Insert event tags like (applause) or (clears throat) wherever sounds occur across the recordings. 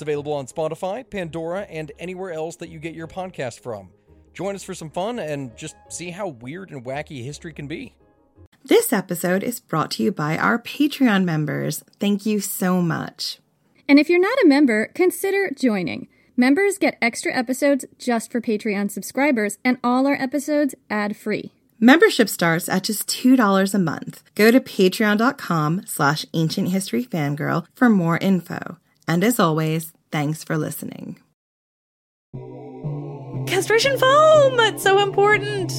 It's available on Spotify, Pandora, and anywhere else that you get your podcast from. Join us for some fun and just see how weird and wacky history can be. This episode is brought to you by our Patreon members. Thank you so much. And if you're not a member, consider joining. Members get extra episodes just for Patreon subscribers, and all our episodes ad free. Membership starts at just $2 a month. Go to patreon.com slash ancient history fangirl for more info. And as always, thanks for listening. Castration foam! It's so important.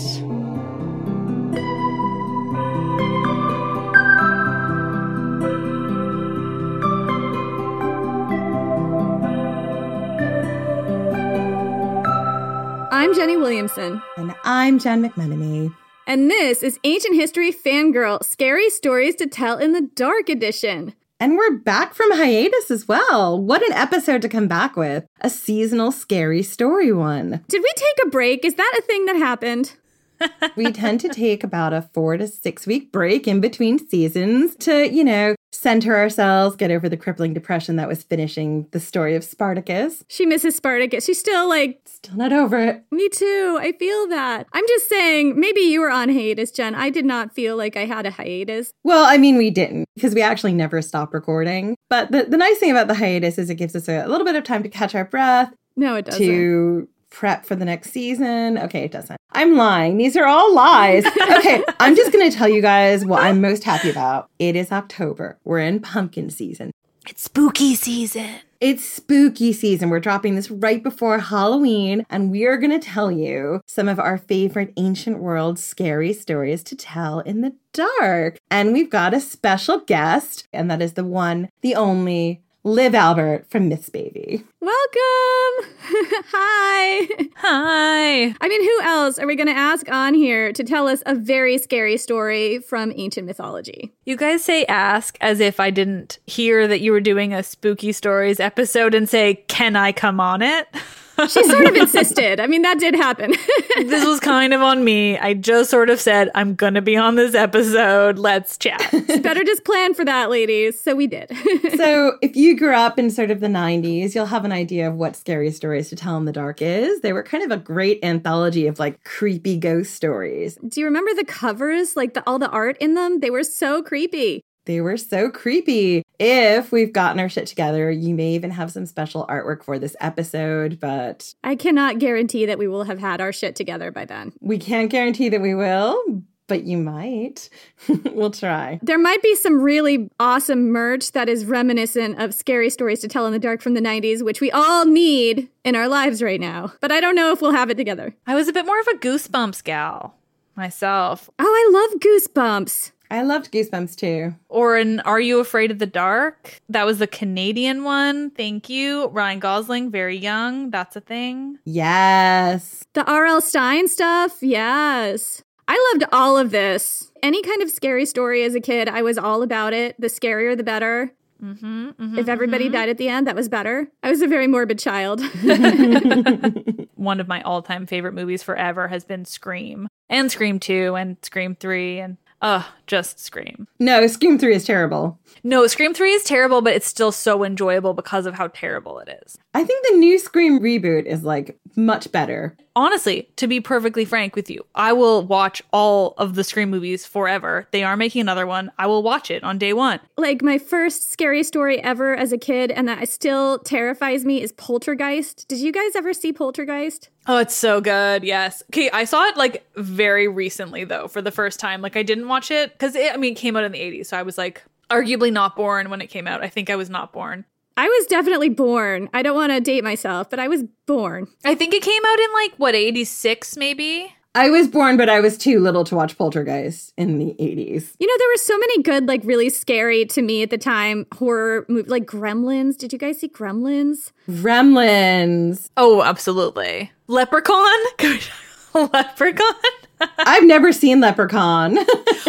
I'm Jenny Williamson, And I'm Jen McMenemy. and this is Ancient History Fangirl Scary Stories to Tell in the Dark Edition. And we're back from hiatus as well. What an episode to come back with. A seasonal scary story one. Did we take a break? Is that a thing that happened? we tend to take about a four to six week break in between seasons to, you know, center ourselves, get over the crippling depression that was finishing the story of Spartacus. She misses Spartacus. She's still like, Still not over it. me too. I feel that. I'm just saying, maybe you were on hiatus, Jen. I did not feel like I had a hiatus. Well, I mean, we didn't because we actually never stopped recording. But the, the nice thing about the hiatus is it gives us a, a little bit of time to catch our breath, No, it doesn't. to prep for the next season. Okay, it doesn't. I'm lying. These are all lies. Okay, I'm just going to tell you guys what I'm most happy about. It is October. We're in pumpkin season. It's spooky season. It's spooky season. We're dropping this right before Halloween, and we are going to tell you some of our favorite ancient world scary stories to tell in the dark. And we've got a special guest, and that is the one, the only Liv Albert from Myths Baby. Welcome. (laughs) Hi. Hi. I mean, who else are we going to ask on here to tell us a very scary story from ancient mythology? You guys say ask as if I didn't hear that you were doing a spooky stories episode and say, Can I come on it? (laughs) She sort of insisted. I mean, that did happen. (laughs) this was kind of on me. I just sort of said, I'm going to be on this episode. Let's chat. (laughs) Better just plan for that, ladies. So we did. (laughs) so, if you grew up in sort of the 90s, you'll have an idea of what scary stories to tell in the dark is. They were kind of a great anthology of like creepy ghost stories. Do you remember the covers? Like the, all the art in them? They were so creepy. They were so creepy. If we've gotten our shit together, you may even have some special artwork for this episode, but I cannot guarantee that we will have had our shit together by then. we can't guarantee that we will, but you might. (laughs) we'll try. There might be some really awesome merch that is reminiscent of scary stories to tell in the dark from the 90s, which we all need in our lives right now. But I don't know if we'll have it together. I was a bit more of a goosebumps gal myself. Oh, I love Goosebumps. I loved Goosebumps too. Or an Are You Afraid of the Dark? That was the Canadian one. Thank you. Ryan Gosling, very young. That's a thing. Yes. The R.L. Stine stuff, yes. I loved all of this. Any kind of scary story as a kid, I was all about it. The scarier, the better. Mm-hmm, If everybody died at the end, that was better. I was a very morbid child. (laughs) (laughs) One of my all time favorite movies forever has been Scream and Scream 2 and Scream 3 and uh just Scream. No, Scream 3 is terrible. No, Scream 3 is terrible, but it's still so enjoyable because of how terrible it is. I think the new Scream reboot is like much better. Honestly, to be perfectly frank with you, I will watch all of the Scream movies forever. They are making another one. I will watch it on day one. Like my first scary story ever as a kid, and that still terrifies me, is Poltergeist. Did you guys ever see Poltergeist? Oh, it's so good. Yes. Okay, I saw it like very recently though, for the first time. Like I didn't watch it because it, I mean, it came out in the 80s, so I was like arguably not born when it came out. I think I was not born. I was definitely born. I don't want to date myself, but I was born. I think it came out in like what 86 maybe. I was born, but I was too little to watch Poltergeist in the 80s. You know, there were so many good, like really scary to me at the time horror movies, like Gremlins. Did you guys see Gremlins? Gremlins. Oh, absolutely. Leprechaun? (laughs) Leprechaun? I've never seen Leprechaun. (laughs)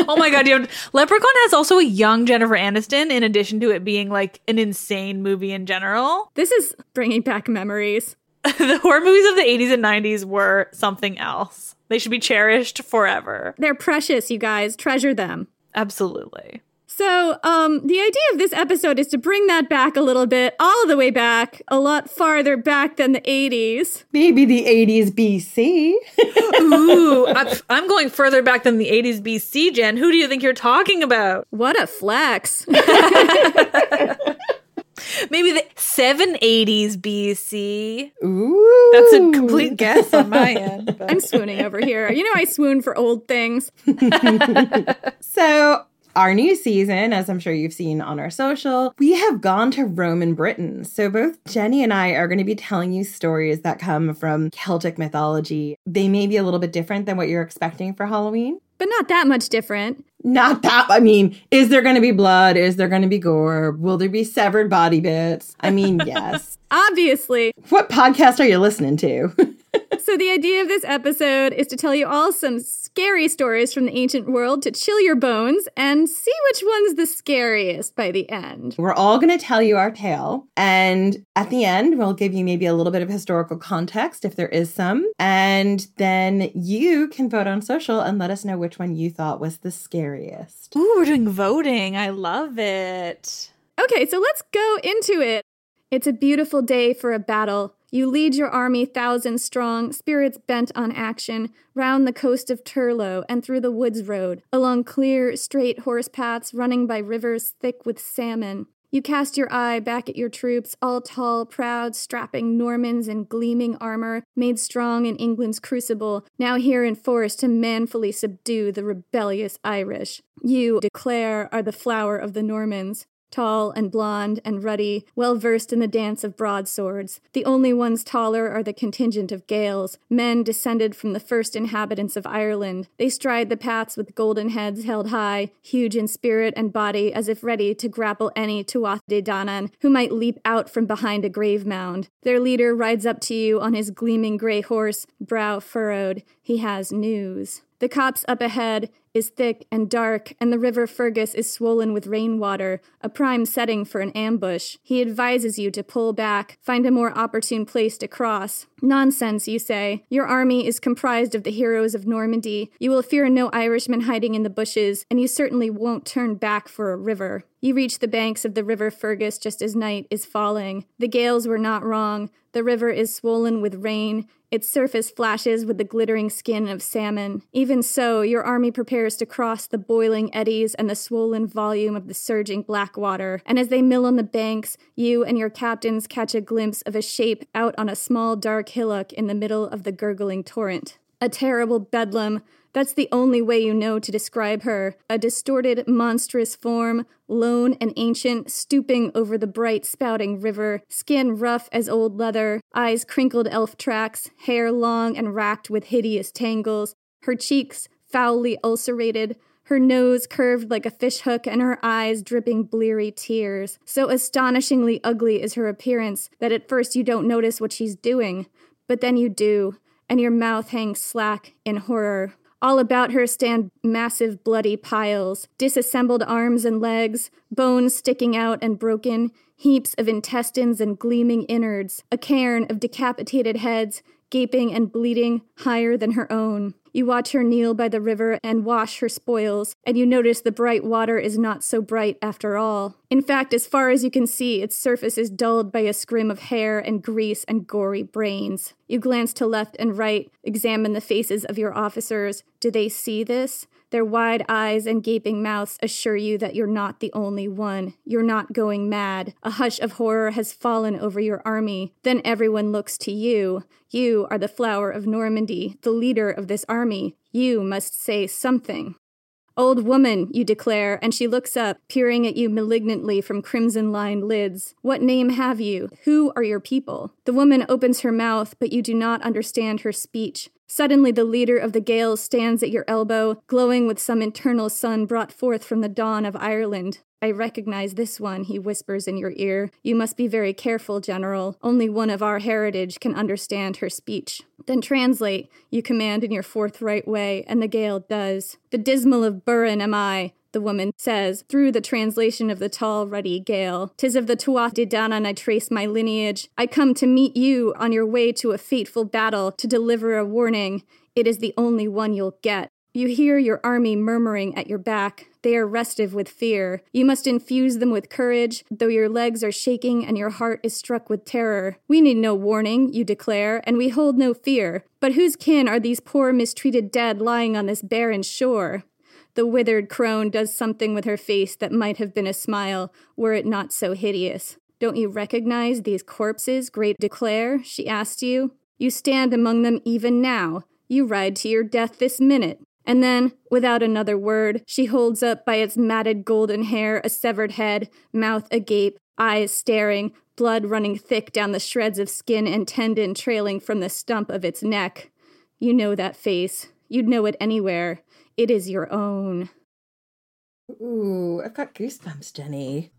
oh my god, you have, Leprechaun has also a young Jennifer Aniston in addition to it being like an insane movie in general. This is bringing back memories. (laughs) the horror movies of the 80s and 90s were something else. They should be cherished forever. They're precious, you guys. Treasure them. Absolutely. So, um, the idea of this episode is to bring that back a little bit, all the way back, a lot farther back than the 80s. Maybe the 80s BC. Ooh, (laughs) I'm, I'm going further back than the 80s BC, Jen. Who do you think you're talking about? What a flex. (laughs) Maybe the 780s BC. Ooh. That's a complete guess on my end. (laughs) but- I'm swooning over here. You know, I swoon for old things. So, our new season, as I'm sure you've seen on our social, we have gone to Roman Britain. So, both Jenny and I are going to be telling you stories that come from Celtic mythology. They may be a little bit different than what you're expecting for Halloween. But not that much different. Not that, I mean, is there going to be blood? Is there going to be gore? Will there be severed body bits? I mean, (laughs) yes. Obviously. what podcast are you listening to? (laughs) So, the idea of this episode is to tell you all some scary stories from the ancient world to chill your bones and see which one's the scariest by the end. We're all going to tell you our tale. And at the end, we'll give you maybe a little bit of historical context if there is some. And then you can vote on social and let us know which one you thought was the scariest. Ooh, we're doing voting. I love it. Okay, so let's go into it. It's a beautiful day for a battle. You lead your army thousand strong, spirits bent on action, round the coast of Turlow and through the woods road, along clear, straight horse paths running by rivers thick with salmon. You cast your eye back at your troops, all tall, proud, strapping Normans in gleaming armor, made strong in England's crucible, now here in force to manfully subdue the rebellious Irish. You, de Clare, are the flower of the Normans. Tall and blonde and ruddy, well versed in the dance of broadswords. The only ones taller are the contingent of Gaels, men descended from the first inhabitants of Ireland. They stride the paths with golden heads held high, huge in spirit and body, as if ready to grapple any Tuatha De Danann who might leap out from behind a grave mound. Their leader rides up to you on his gleaming gray horse, brow furrowed. He has news. The copse up ahead is thick and dark, and the river Fergus is swollen with rainwater, a prime setting for an ambush. He advises you to pull back, find a more opportune place to cross. Nonsense, you say. Your army is comprised of the heroes of Normandy. You will fear no Irishman hiding in the bushes, and you certainly won't turn back for a river. You reach the banks of the river Fergus just as night is falling. The Gaels were not wrong. The river is swollen with rain. Its surface flashes with the glittering skin of salmon. Even so, your army prepares to cross the boiling eddies and the swollen volume of the surging black water. And as they mill on the banks, you and your captains catch a glimpse of a shape out on a small dark hillock in the middle of the gurgling torrent. A terrible bedlam. That's the only way you know to describe her. A distorted, monstrous form, lone and ancient, stooping over the bright, spouting river, skin rough as old leather, eyes crinkled elf tracks, hair long and racked with hideous tangles, her cheeks foully ulcerated, her nose curved like a fishhook, and her eyes dripping bleary tears. So astonishingly ugly is her appearance that at first you don't notice what she's doing, but then you do, and your mouth hangs slack in horror. All about her stand massive bloody piles, disassembled arms and legs, bones sticking out and broken, heaps of intestines and gleaming innards, a cairn of decapitated heads, gaping and bleeding higher than her own. You watch her kneel by the river and wash her spoils, and you notice the bright water is not so bright after all. In fact, as far as you can see, its surface is dulled by a scrim of hair and grease and gory brains. You glance to left and right, examine the faces of your officers. Do they see this? Their wide eyes and gaping mouths assure you that you're not the only one. You're not going mad. A hush of horror has fallen over your army. Then everyone looks to you. You are the flower of Normandy, the leader of this army. You must say something. Old woman, you declare, and she looks up, peering at you malignantly from crimson lined lids. What name have you? Who are your people? The woman opens her mouth, but you do not understand her speech. Suddenly, the leader of the Gaels stands at your elbow, glowing with some internal sun brought forth from the dawn of Ireland. I recognize this one, he whispers in your ear. You must be very careful, General. Only one of our heritage can understand her speech. Then translate, you command in your forthright way, and the Gael does. The dismal of Burren am I, the woman says, through the translation of the tall, ruddy Gael. Tis of the Tuatha De Danann I trace my lineage. I come to meet you on your way to a fateful battle to deliver a warning. It is the only one you'll get. You hear your army murmuring at your back. They are restive with fear. You must infuse them with courage, though your legs are shaking and your heart is struck with terror. We need no warning, you declare, and we hold no fear. But whose kin are these poor mistreated dead lying on this barren shore? The withered crone does something with her face that might have been a smile, were it not so hideous. Don't you recognize these corpses, great de Clare? she asked you. You stand among them even now. You ride to your death this minute. And then, without another word, she holds up by its matted golden hair a severed head, mouth agape, eyes staring, blood running thick down the shreds of skin and tendon trailing from the stump of its neck. You know that face. You'd know it anywhere. It is your own. Ooh, I've got goosebumps, Jenny.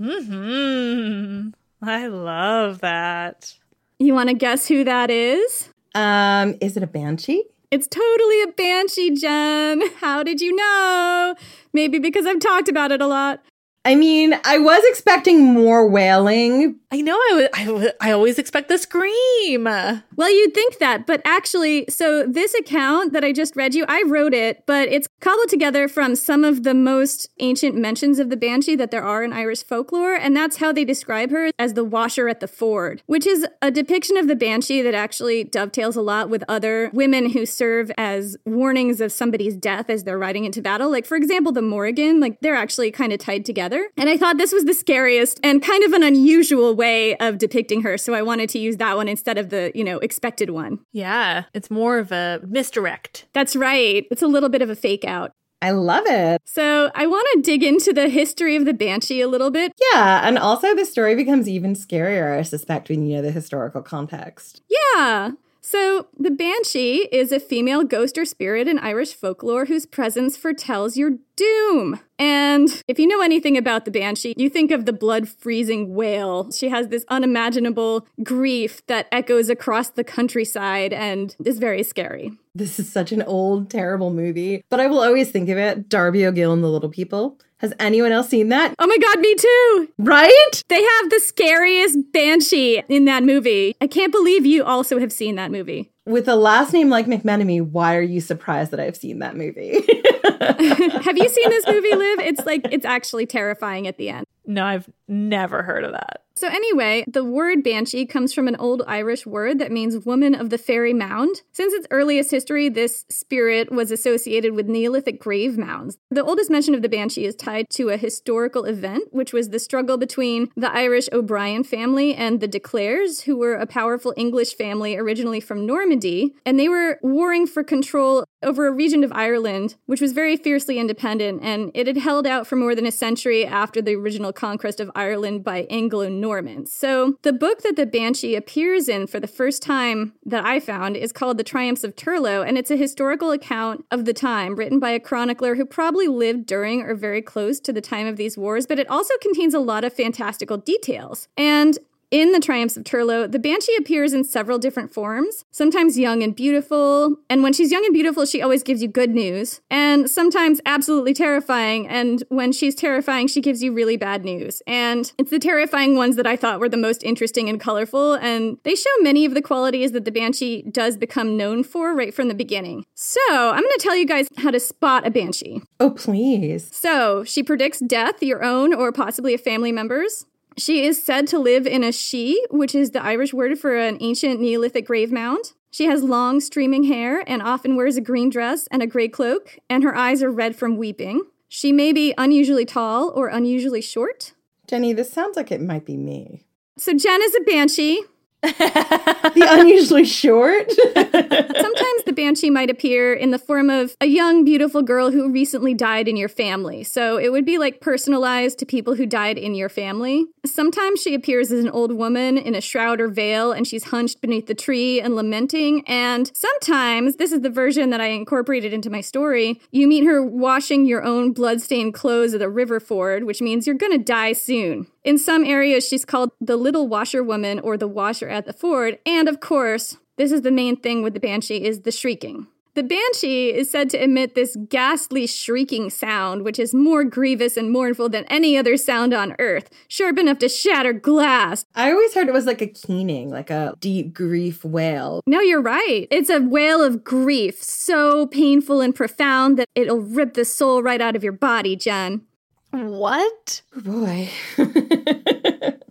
Mm-hmm. I love that. You want to guess who that is? Um, is it a banshee? It's totally a banshee, Jen. How did you know? Maybe because I've talked about it a lot. I mean, I was expecting more wailing. I know. I, w- I, w- I always expect the scream. Well, you'd think that, but actually, so this account that I just read you, I wrote it, but it's cobbled together from some of the most ancient mentions of the banshee that there are in Irish folklore, and that's how they describe her as the washer at the ford, which is a depiction of the banshee that actually dovetails a lot with other women who serve as warnings of somebody's death as they're riding into battle. Like, for example, the Morrigan, like they're actually kind of tied together. And I thought this was the scariest and kind of an unusual way of depicting her, so I wanted to use that one instead of the, you know, expected one. Yeah, it's more of a misdirect. That's right. It's a little bit of a fake out. I love it. So, I want to dig into the history of the banshee a little bit. Yeah, and also the story becomes even scarier, I suspect, when you know the historical context. Yeah. So, the banshee is a female ghost or spirit in Irish folklore whose presence foretells your doom. And if you know anything about the banshee, you think of the blood freezing wail. She has this unimaginable grief that echoes across the countryside and is very scary. This is such an old, terrible movie, but I will always think of it Darby O'Gill and the Little People. Has anyone else seen that? Oh my god, me too! Right? They have the scariest banshee in that movie. I can't believe you also have seen that movie. With a last name like McMenemy, why are you surprised that I've seen that movie? (laughs) have you seen this movie, Liv? It's like, it's actually terrifying at the end. No, I've never heard of that. So, anyway, the word banshee comes from an old Irish word that means woman of the fairy mound. Since its earliest history, this spirit was associated with Neolithic grave mounds. The oldest mention of the banshee is tied to a historical event, which was the struggle between the Irish O'Brien family and the De Clares, who were a powerful English family originally from Normandy. And they were warring for control over a region of Ireland, which was very fiercely independent, and it had held out for more than a century after the original conquest of Ireland by Anglo Normans. So, the book that the Banshee appears in for the first time that I found is called The Triumphs of Turlough, and it's a historical account of the time written by a chronicler who probably lived during or very close to the time of these wars, but it also contains a lot of fantastical details. And In The Triumphs of Turlough, the Banshee appears in several different forms, sometimes young and beautiful. And when she's young and beautiful, she always gives you good news, and sometimes absolutely terrifying. And when she's terrifying, she gives you really bad news. And it's the terrifying ones that I thought were the most interesting and colorful, and they show many of the qualities that the Banshee does become known for right from the beginning. So, I'm going to tell you guys how to spot a Banshee. Oh, please. So, she predicts death, your own or possibly a family member's. She is said to live in a she, which is the Irish word for an ancient Neolithic grave mound. She has long, streaming hair and often wears a green dress and a gray cloak, and her eyes are red from weeping. She may be unusually tall or unusually short. Jenny, this sounds like it might be me. So, Jen is a banshee. The unusually short. (laughs) Sometimes the banshee might appear in the form of a young, beautiful girl who recently died in your family. So it would be like personalized to people who died in your family. Sometimes she appears as an old woman in a shroud or veil and she's hunched beneath the tree and lamenting. And sometimes, this is the version that I incorporated into my story, you meet her washing your own bloodstained clothes at a river ford, which means you're gonna die soon. In some areas, she's called the little washerwoman or the washer at the ford. And of course, this is the main thing with the banshee is the shrieking. The banshee is said to emit this ghastly shrieking sound, which is more grievous and mournful than any other sound on earth, sharp enough to shatter glass. I always heard it was like a keening, like a deep grief wail. No, you're right. It's a wail of grief, so painful and profound that it'll rip the soul right out of your body, Jen. What? Oh boy. (laughs)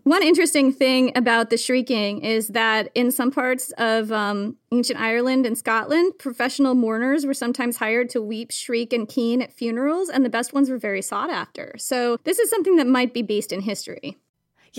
One interesting thing about the shrieking is that in some parts of um, ancient Ireland and Scotland, professional mourners were sometimes hired to weep, shriek, and keen at funerals, and the best ones were very sought after. So this is something that might be based in history.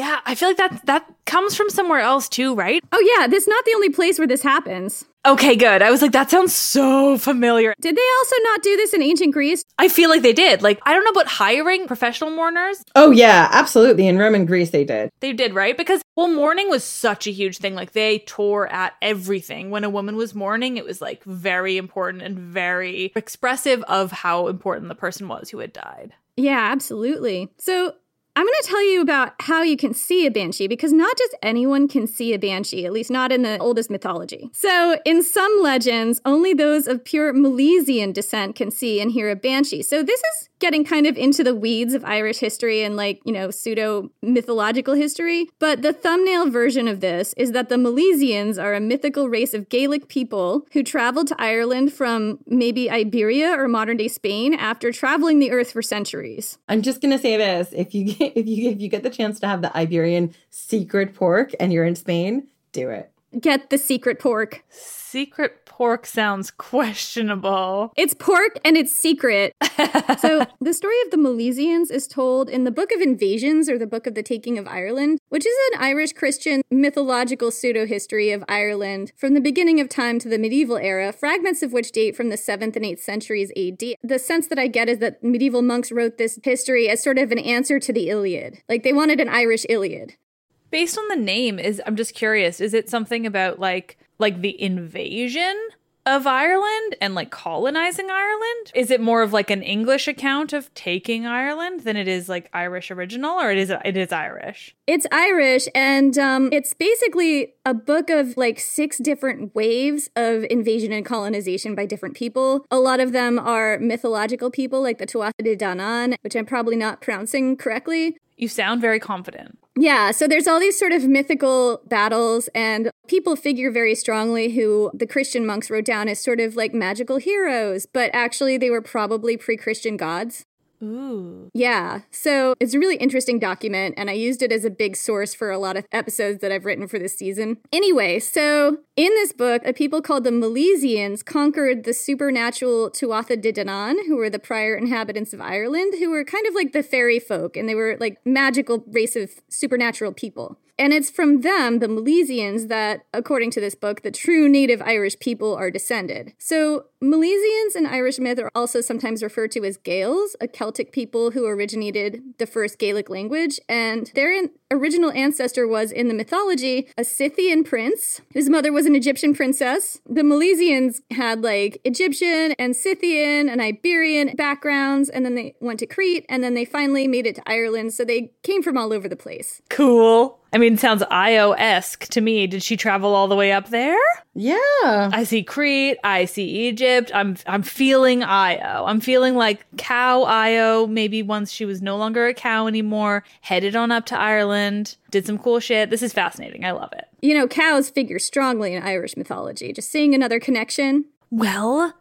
Yeah, I feel like that that comes from somewhere else too, right? Oh yeah, this is not the only place where this happens. Okay, good. I was like, that sounds so familiar. Did they also not do this in ancient Greece? I feel like they did. Like, I don't know about hiring professional mourners. oh yeah, absolutely. In Roman Greece they did. They did, right? Because, well, mourning was such a huge thing. Like, they tore at everything. When a woman was mourning, it was like very important and very expressive of how important the person was who had died. Yeah, absolutely. So I'm going to tell you about how you can see a banshee because not just anyone can see a banshee, at least not in the oldest mythology. So, in some legends, only those of pure Milesian descent can see and hear a banshee. So, this is getting kind of into the weeds of Irish history and like, you know, pseudo mythological history. But the thumbnail version of this is that the Milesians are a mythical race of Gaelic people who traveled to Ireland from maybe Iberia or modern day Spain after traveling the earth for centuries. I'm just gonna say this: if you get, (laughs) if you if you get the chance to have the Iberian secret pork and you're in Spain, do it. Get the secret pork. Secret pork sounds questionable. It's pork and it's secret. (laughs) so, the story of the Milesians is told in the Book of Invasions or the Book of the Taking of Ireland, which is an Irish Christian mythological pseudo history of Ireland from the beginning of time to the medieval era, fragments of which date from the 7th and 8th centuries AD. The sense that I get is that medieval monks wrote this history as sort of an answer to the Iliad. Like they wanted an Irish Iliad. Based on the name, is I'm just curious, is it something about like like the invasion of Ireland and like colonizing Ireland? Is it more of like an English account of taking Ireland than it is like Irish original or it is it is Irish? It's Irish, and um, it's basically a book of like six different waves of invasion and colonization by different people. A lot of them are mythological people, like the Tuatha De Danann, which I'm probably not pronouncing correctly. You sound very confident. Yeah, so there's all these sort of mythical battles, and people figure very strongly who the Christian monks wrote down as sort of like magical heroes, but actually they were probably pre Christian gods. Ooh. Yeah, so it's a really interesting document, and I used it as a big source for a lot of episodes that I've written for this season. Anyway, so in this book, a people called the Milesians conquered the supernatural Tuatha De Danann, who were the prior inhabitants of Ireland, who were kind of like the fairy folk, and they were like magical race of supernatural people. And it's from them, the Milesians, that, according to this book, the true native Irish people are descended. So, Milesians in Irish myth are also sometimes referred to as Gaels, a Celtic people who originated the first Gaelic language. And their original ancestor was, in the mythology, a Scythian prince whose mother was an Egyptian princess. The Milesians had like Egyptian and Scythian and Iberian backgrounds, and then they went to Crete, and then they finally made it to Ireland. So they came from all over the place. Cool. I mean, it sounds Io esque to me. Did she travel all the way up there? Yeah. I see Crete. I see Egypt. I'm I'm feeling Io. I'm feeling like cow Io. Maybe once she was no longer a cow anymore, headed on up to Ireland, did some cool shit. This is fascinating. I love it. You know, cows figure strongly in Irish mythology. Just seeing another connection. Well,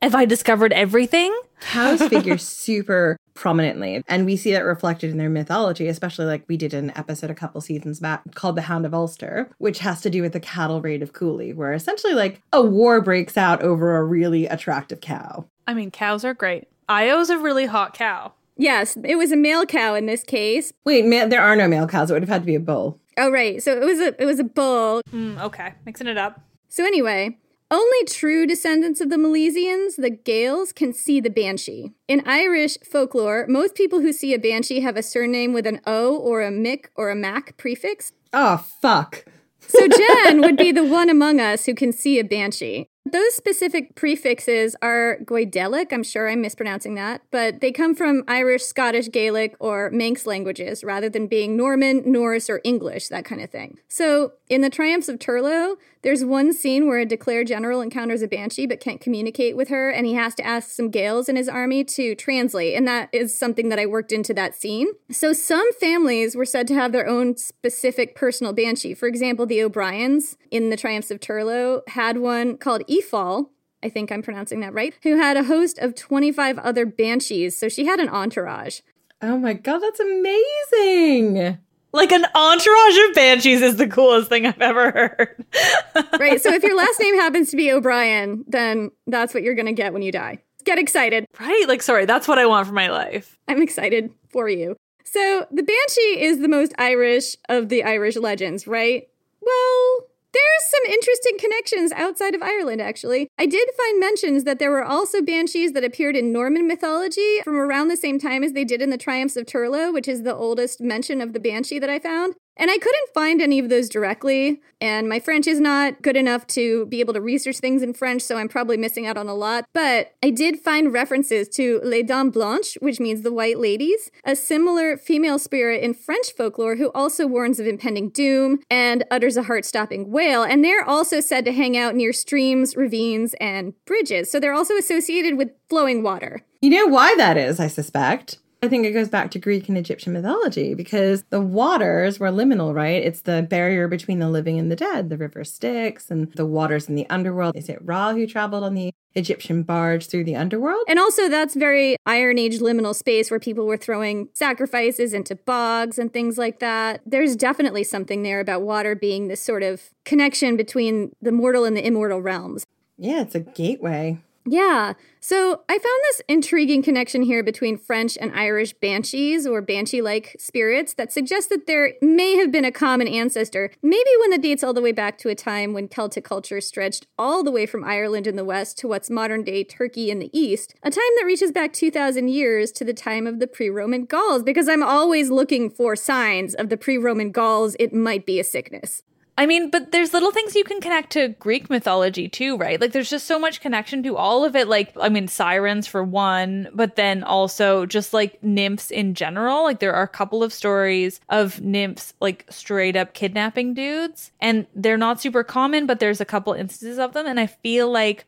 have I discovered everything? Cows figure (laughs) super prominently, and we see that reflected in their mythology, especially like we did an episode a couple seasons back called The Hound of Ulster, which has to do with the cattle raid of Cooley, where essentially like a war breaks out over a really attractive cow. I mean, cows are great. Io's a really hot cow. Yes, it was a male cow in this case. Wait, ma- there are no male cows. It would have had to be a bull. Oh right, so it was a it was a bull. Mm, okay, mixing it up. So anyway, only true descendants of the Milesians, the Gaels, can see the banshee. In Irish folklore, most people who see a banshee have a surname with an O or a Mick or a Mac prefix. Oh, fuck. So Jen would be the one among us who can see a banshee. Those specific prefixes are Goidelic, I'm sure I'm mispronouncing that, but they come from Irish, Scottish, Gaelic, or Manx languages rather than being Norman, Norse, or English, that kind of thing. So in the Triumphs of Turlough, there's one scene where a declared general encounters a banshee but can't communicate with her, and he has to ask some Gaels in his army to translate, and that is something that I worked into that scene. So some families were said to have their own specific personal banshee. For example, the O'Briens in the Triumphs of Turlough had one called Efall, I think I'm pronouncing that right, who had a host of 25 other banshees, so she had an entourage. Oh my god, that's amazing. Like an entourage of banshees is the coolest thing I've ever heard. (laughs) right, so if your last name (laughs) happens to be O'Brien, then that's what you're going to get when you die. Get excited. Right? Like, sorry, that's what I want for my life. I'm excited for you. So, the Banshee is the most Irish of the Irish legends, right? Well, there's some interesting connections outside of Ireland, actually. I did find mentions that there were also banshees that appeared in Norman mythology from around the same time as they did in the Triumphs of Turlough, which is the oldest mention of the banshee that I found. And I couldn't find any of those directly, and my French is not good enough to be able to research things in French, so I'm probably missing out on a lot. But I did find references to Les Dames Blanches, which means the white ladies, a similar female spirit in French folklore who also warns of impending doom and utters a heart stopping wail. And they're also said to hang out near streams, ravines, and bridges. So they're also associated with flowing water. You know why that is, I suspect. I think it goes back to Greek and Egyptian mythology because the waters were liminal, right? It's the barrier between the living and the dead. The river Styx and the waters in the underworld. Is it Ra who traveled on the Egyptian barge through the underworld? And also, that's very Iron Age liminal space where people were throwing sacrifices into bogs and things like that. There's definitely something there about water being this sort of connection between the mortal and the immortal realms. Yeah, it's a gateway. Yeah. So I found this intriguing connection here between French and Irish banshees or banshee like spirits that suggests that there may have been a common ancestor, maybe one that dates all the way back to a time when Celtic culture stretched all the way from Ireland in the west to what's modern day Turkey in the east, a time that reaches back 2,000 years to the time of the pre Roman Gauls, because I'm always looking for signs of the pre Roman Gauls. It might be a sickness. I mean, but there's little things you can connect to Greek mythology too, right? Like there's just so much connection to all of it. Like, I mean, sirens for one, but then also just like nymphs in general. Like there are a couple of stories of nymphs like straight up kidnapping dudes, and they're not super common, but there's a couple instances of them. And I feel like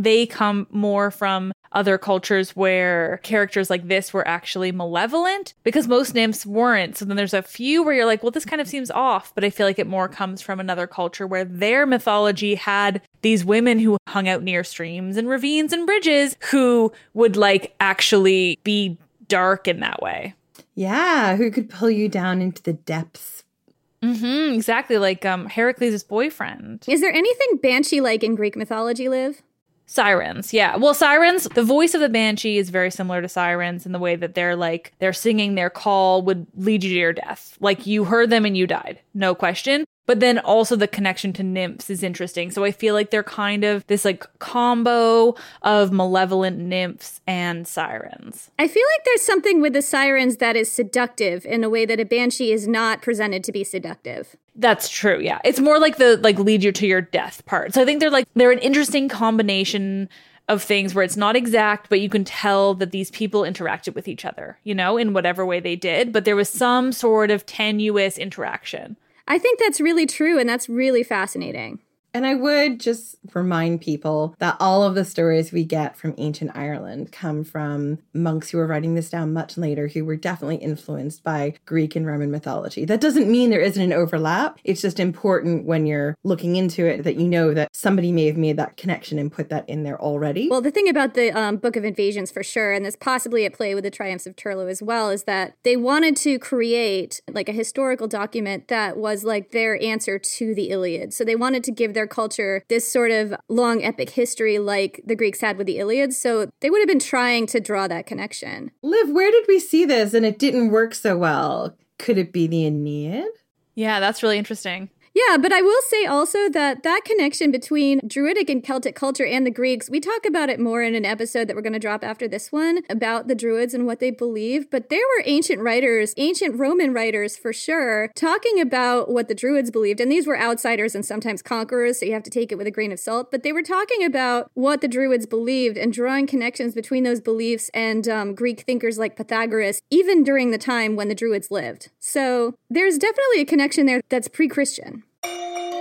they come more from other cultures where characters like this were actually malevolent because most nymphs weren't. So then there's a few where you're like, well, this kind of seems off, but I feel like it more comes from another culture where their mythology had these women who hung out near streams and ravines and bridges who would like actually be dark in that way. Yeah, who could pull you down into the depths Mm-hmm, exactly like um Heracles' boyfriend. Is there anything banshee like in Greek mythology, Liv? Sirens, yeah. Well, sirens, the voice of the banshee is very similar to sirens in the way that they're like, they're singing their call would lead you to your death. Like you heard them and you died, no question. But then also the connection to nymphs is interesting. So I feel like they're kind of this like combo of malevolent nymphs and sirens. I feel like there's something with the sirens that is seductive in a way that a banshee is not presented to be seductive. That's true. Yeah. It's more like the like lead you to your death part. So I think they're like they're an interesting combination of things where it's not exact, but you can tell that these people interacted with each other, you know, in whatever way they did, but there was some sort of tenuous interaction. I think that's really true and that's really fascinating. And I would just remind people that all of the stories we get from ancient Ireland come from monks who were writing this down much later, who were definitely influenced by Greek and Roman mythology. That doesn't mean there isn't an overlap. It's just important when you're looking into it that you know that somebody may have made that connection and put that in there already. Well, the thing about the um, Book of Invasions for sure, and this possibly at play with the Triumphs of Turlough as well, is that they wanted to create like a historical document that was like their answer to the Iliad. So they wanted to give their culture this sort of long epic history like the Greeks had with the Iliad. So they would have been trying to draw that connection. Liv, where did we see this and it didn't work so well? Could it be the Aeneid? Yeah, that's really interesting. Yeah, but I will say also that that connection between Druidic and Celtic culture and the Greeks, we talk about it more in an episode that we're going to drop after this one about the Druids and what they believe. But there were ancient writers, ancient Roman writers for sure, talking about what the Druids believed. And these were outsiders and sometimes conquerors, so you have to take it with a grain of salt. But they were talking about what the Druids believed and drawing connections between those beliefs and um, Greek thinkers like Pythagoras, even during the time when the Druids lived. So there's definitely a connection there that's pre Christian.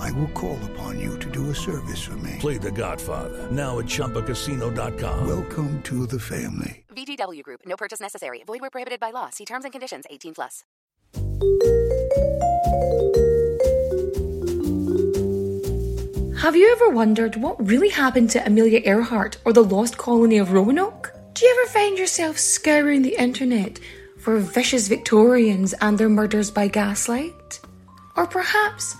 I will call upon you to do a service for me. Play The Godfather now at ChumbaCasino.com. Welcome to the family. VGW Group. No purchase necessary. Void where prohibited by law. See terms and conditions. 18 plus. Have you ever wondered what really happened to Amelia Earhart or the lost colony of Roanoke? Do you ever find yourself scouring the internet for vicious Victorians and their murders by gaslight? Or perhaps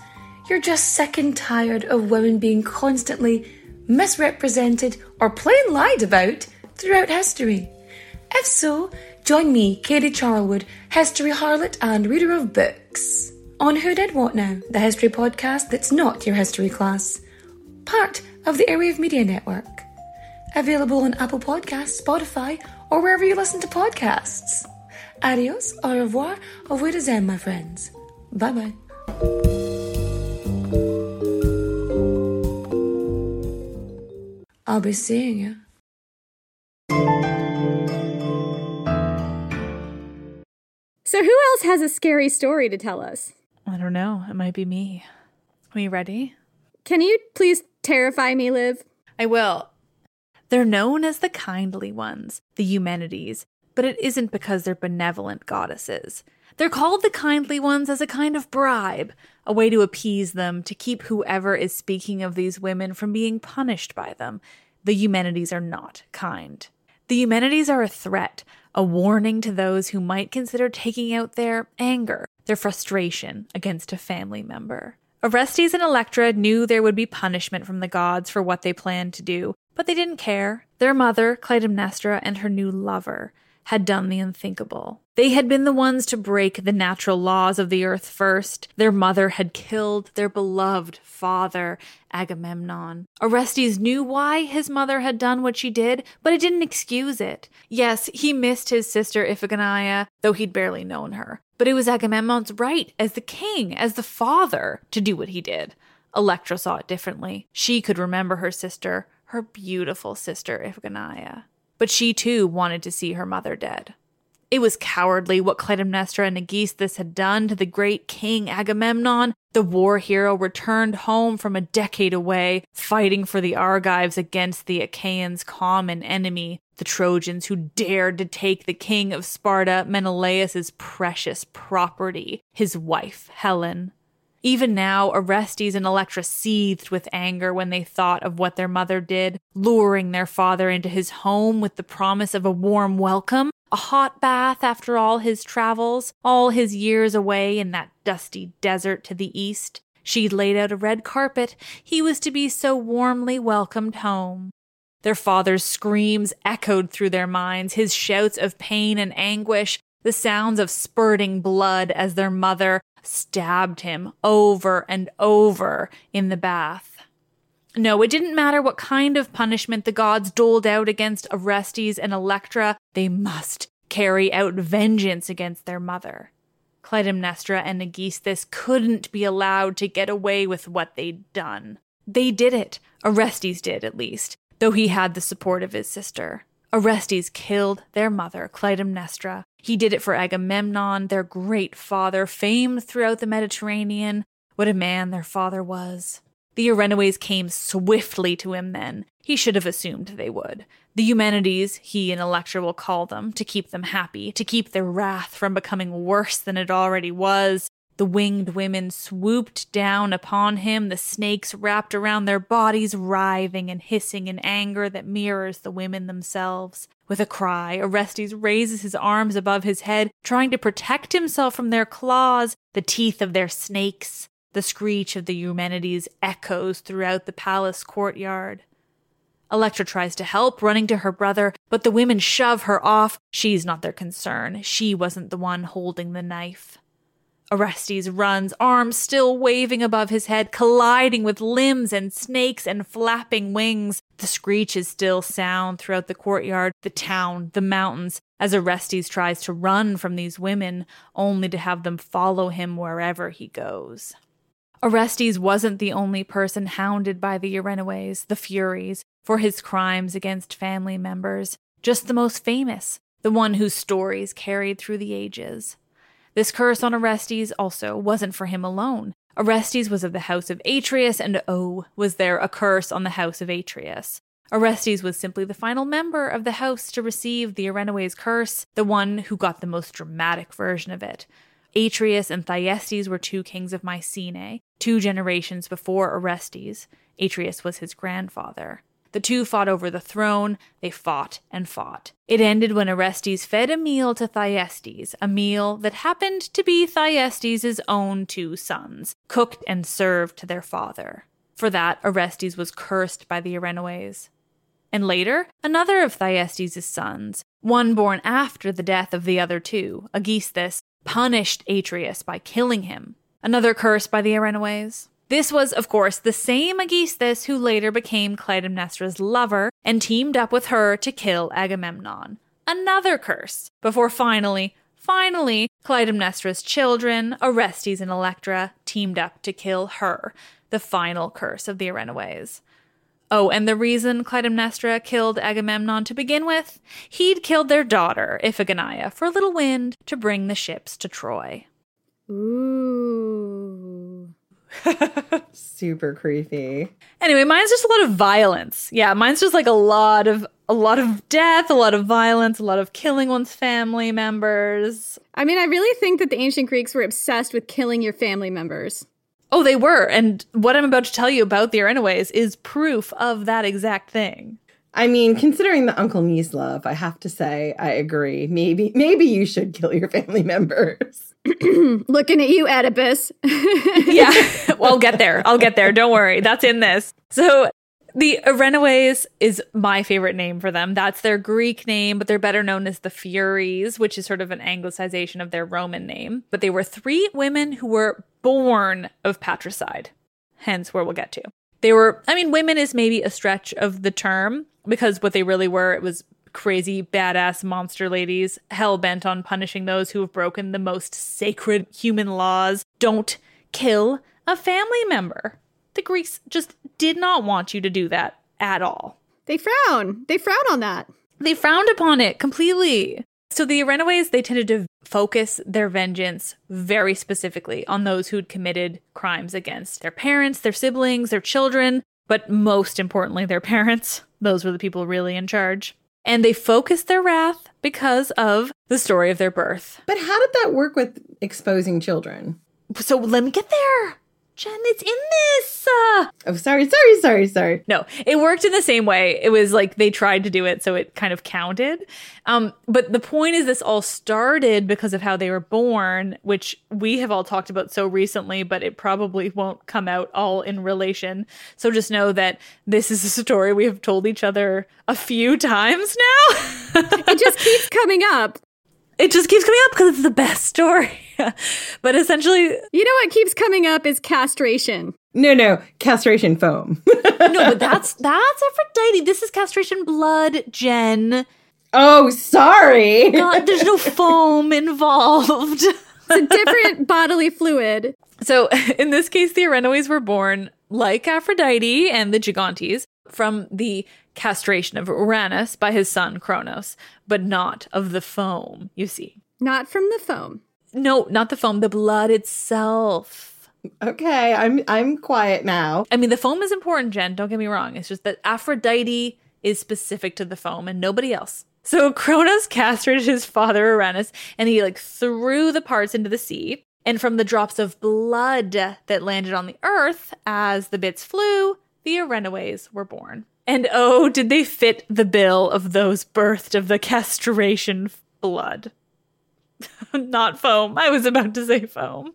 you're just sick and tired of women being constantly misrepresented or plain lied about throughout history? If so, join me, Katie Charlwood, history harlot and reader of books, on Who Did What Now, the history podcast that's not your history class, part of the Airwave Media Network. Available on Apple Podcasts, Spotify, or wherever you listen to podcasts. Adios, au revoir, au revoir, my friends. Bye bye. I'll be seeing you. So, who else has a scary story to tell us? I don't know. It might be me. Are you ready? Can you please terrify me, Liv? I will. They're known as the kindly ones, the Eumenides, but it isn't because they're benevolent goddesses. They're called the kindly ones as a kind of bribe, a way to appease them, to keep whoever is speaking of these women from being punished by them. The Eumenides are not kind. The Eumenides are a threat, a warning to those who might consider taking out their anger, their frustration against a family member. Orestes and Electra knew there would be punishment from the gods for what they planned to do, but they didn't care. Their mother, Clytemnestra, and her new lover had done the unthinkable. They had been the ones to break the natural laws of the earth first. Their mother had killed their beloved father, Agamemnon. Orestes knew why his mother had done what she did, but it didn't excuse it. Yes, he missed his sister Iphigenia, though he'd barely known her. But it was Agamemnon's right as the king, as the father, to do what he did. Electra saw it differently. She could remember her sister, her beautiful sister Iphigenia. But she too wanted to see her mother dead. It was cowardly what Clytemnestra and Aegisthus had done to the great king Agamemnon. The war hero returned home from a decade away, fighting for the Argives against the Achaeans' common enemy, the Trojans who dared to take the king of Sparta, Menelaus's precious property, his wife, Helen. Even now, Orestes and Electra seethed with anger when they thought of what their mother did, luring their father into his home with the promise of a warm welcome, a hot bath after all his travels, all his years away in that dusty desert to the east. She'd laid out a red carpet. He was to be so warmly welcomed home. Their father's screams echoed through their minds, his shouts of pain and anguish, the sounds of spurting blood as their mother, stabbed him over and over in the bath. No, it didn't matter what kind of punishment the gods doled out against Orestes and Electra, they must carry out vengeance against their mother. Clytemnestra and Aegisthus couldn't be allowed to get away with what they'd done. They did it. Orestes did, at least, though he had the support of his sister. Orestes killed their mother, Clytemnestra. He did it for Agamemnon, their great father, famed throughout the Mediterranean. What a man their father was. The Erinyes came swiftly to him then. He should have assumed they would. The Eumenides, he and Electra will call them, to keep them happy, to keep their wrath from becoming worse than it already was. The winged women swooped down upon him, the snakes wrapped around their bodies, writhing and hissing in anger that mirrors the women themselves. With a cry, Orestes raises his arms above his head, trying to protect himself from their claws, the teeth of their snakes. The screech of the Eumenides echoes throughout the palace courtyard. Electra tries to help, running to her brother, but the women shove her off. She's not their concern. She wasn't the one holding the knife. Orestes runs, arms still waving above his head, colliding with limbs and snakes and flapping wings. The screeches still sound throughout the courtyard, the town, the mountains, as Orestes tries to run from these women, only to have them follow him wherever he goes. Orestes wasn't the only person hounded by the Erinyes, the Furies, for his crimes against family members, just the most famous, the one whose stories carried through the ages. This curse on Orestes also wasn't for him alone. Orestes was of the house of Atreus, and oh, was there a curse on the house of Atreus. Orestes was simply the final member of the house to receive the Erinyes curse, the one who got the most dramatic version of it. Atreus and Thyestes were two kings of Mycenae, two generations before Orestes. Atreus was his grandfather. The two fought over the throne. They fought and fought. It ended when Orestes fed a meal to Thyestes, a meal that happened to be Thyestes' own two sons, cooked and served to their father. For that, Orestes was cursed by the Erinyes. And later, another of Thyestes' sons, one born after the death of the other two, Aegisthus, punished Atreus by killing him. Another curse by the Erinyes. This was, of course, the same Aegisthus who later became Clytemnestra's lover and teamed up with her to kill Agamemnon. Another curse, before finally, finally, Clytemnestra's children, Orestes and Electra, teamed up to kill her, the final curse of the Erinyes. Oh, and the reason Clytemnestra killed Agamemnon to begin with? He'd killed their daughter, Iphigenia, for a little wind to bring the ships to Troy. Ooh. (laughs) Super creepy. Anyway, mine's just a lot of violence. Yeah, mine's just like a lot of a lot of death, a lot of violence, a lot of killing one's family members. I mean, I really think that the ancient Greeks were obsessed with killing your family members. Oh, they were. And what I'm about to tell you about the Erinyes is proof of that exact thing. I mean, considering the uncle niece love, I have to say I agree. Maybe maybe you should kill your family (laughs) members. (clears throat) Looking at you, Oedipus. (laughs) yeah. (laughs) Well, I'll get there. I'll get there. Don't worry. That's in this. So the Erinyes is my favorite name for them. That's their Greek name, but they're better known as the Furies, which is sort of an anglicization of their Roman name. But they were three women who were born of patricide, hence where we'll get to. They were, I mean, women is maybe a stretch of the term because what they really were, it was crazy, badass monster ladies, hell bent on punishing those who have broken the most sacred human laws. Don't kill a family member. The Greeks just did not want you to do that at all. They frown. They frown on that. They frowned upon it completely. So the Erinyes, they tended to focus their vengeance very specifically on those who'd committed crimes against their parents, their siblings, their children, but most importantly, their parents. Those were the people really in charge. And they focus their wrath because of the story of their birth. But how did that work with exposing children? So let me get there. Jen, it's in this. Uh, oh, sorry, sorry, sorry, sorry. No, it worked in the same way. It was like they tried to do it, so it kind of counted. Um, but the point is, this all started because of how they were born, which we have all talked about so recently, but it probably won't come out all in relation. So just know that this is a story we have told each other a few (laughs) times now. it just keeps coming up. It just keeps coming up because it's the best story. (laughs) but essentially, You know what keeps coming up is castration. No, no, castration foam. no, but (laughs) that's that's Aphrodite. This is castration blood, Jen. oh, sorry. God, there's no (laughs) foam involved. It's a different bodily fluid. So, in this case, the Erinyes were born like Aphrodite and the Gigantes from the castration of Uranus by his son Kronos, but not of the foam, you see. Not from the foam. No, not the foam, the blood itself. Okay, I'm I'm quiet now. I mean, the foam is important, Jen, don't get me wrong. It's just that Aphrodite is specific to the foam and nobody else. So (laughs) Kronos castrated his father Uranus and he like threw the parts into the sea. And from the drops of blood that landed on the earth as the bits flew, the Erinyes were born. And oh, did they fit the bill of those birthed of the castration f- blood? (laughs) Not foam. I was about to say foam.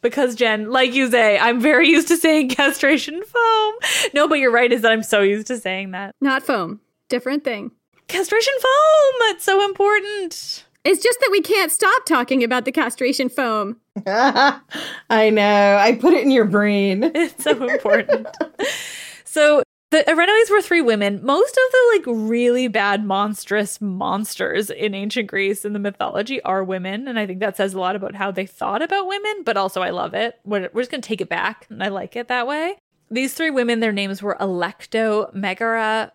Because, Jen, like you say, I'm very used to saying castration foam. No, but you're right, is that I'm so used to saying that. Not foam. Different thing. Castration foam! It's so important. It's just that we can't stop talking about the castration foam. (laughs) I know. I put it in your brain. It's so important. (laughs) so the Erinyes were three women. Most of the like really bad, monstrous monsters in ancient Greece in the mythology are women, and I think that says a lot about how they thought about women. But also, I love it. We're, we're just gonna take it back, and I like it that way. These three women, their names were Alecto, Megara,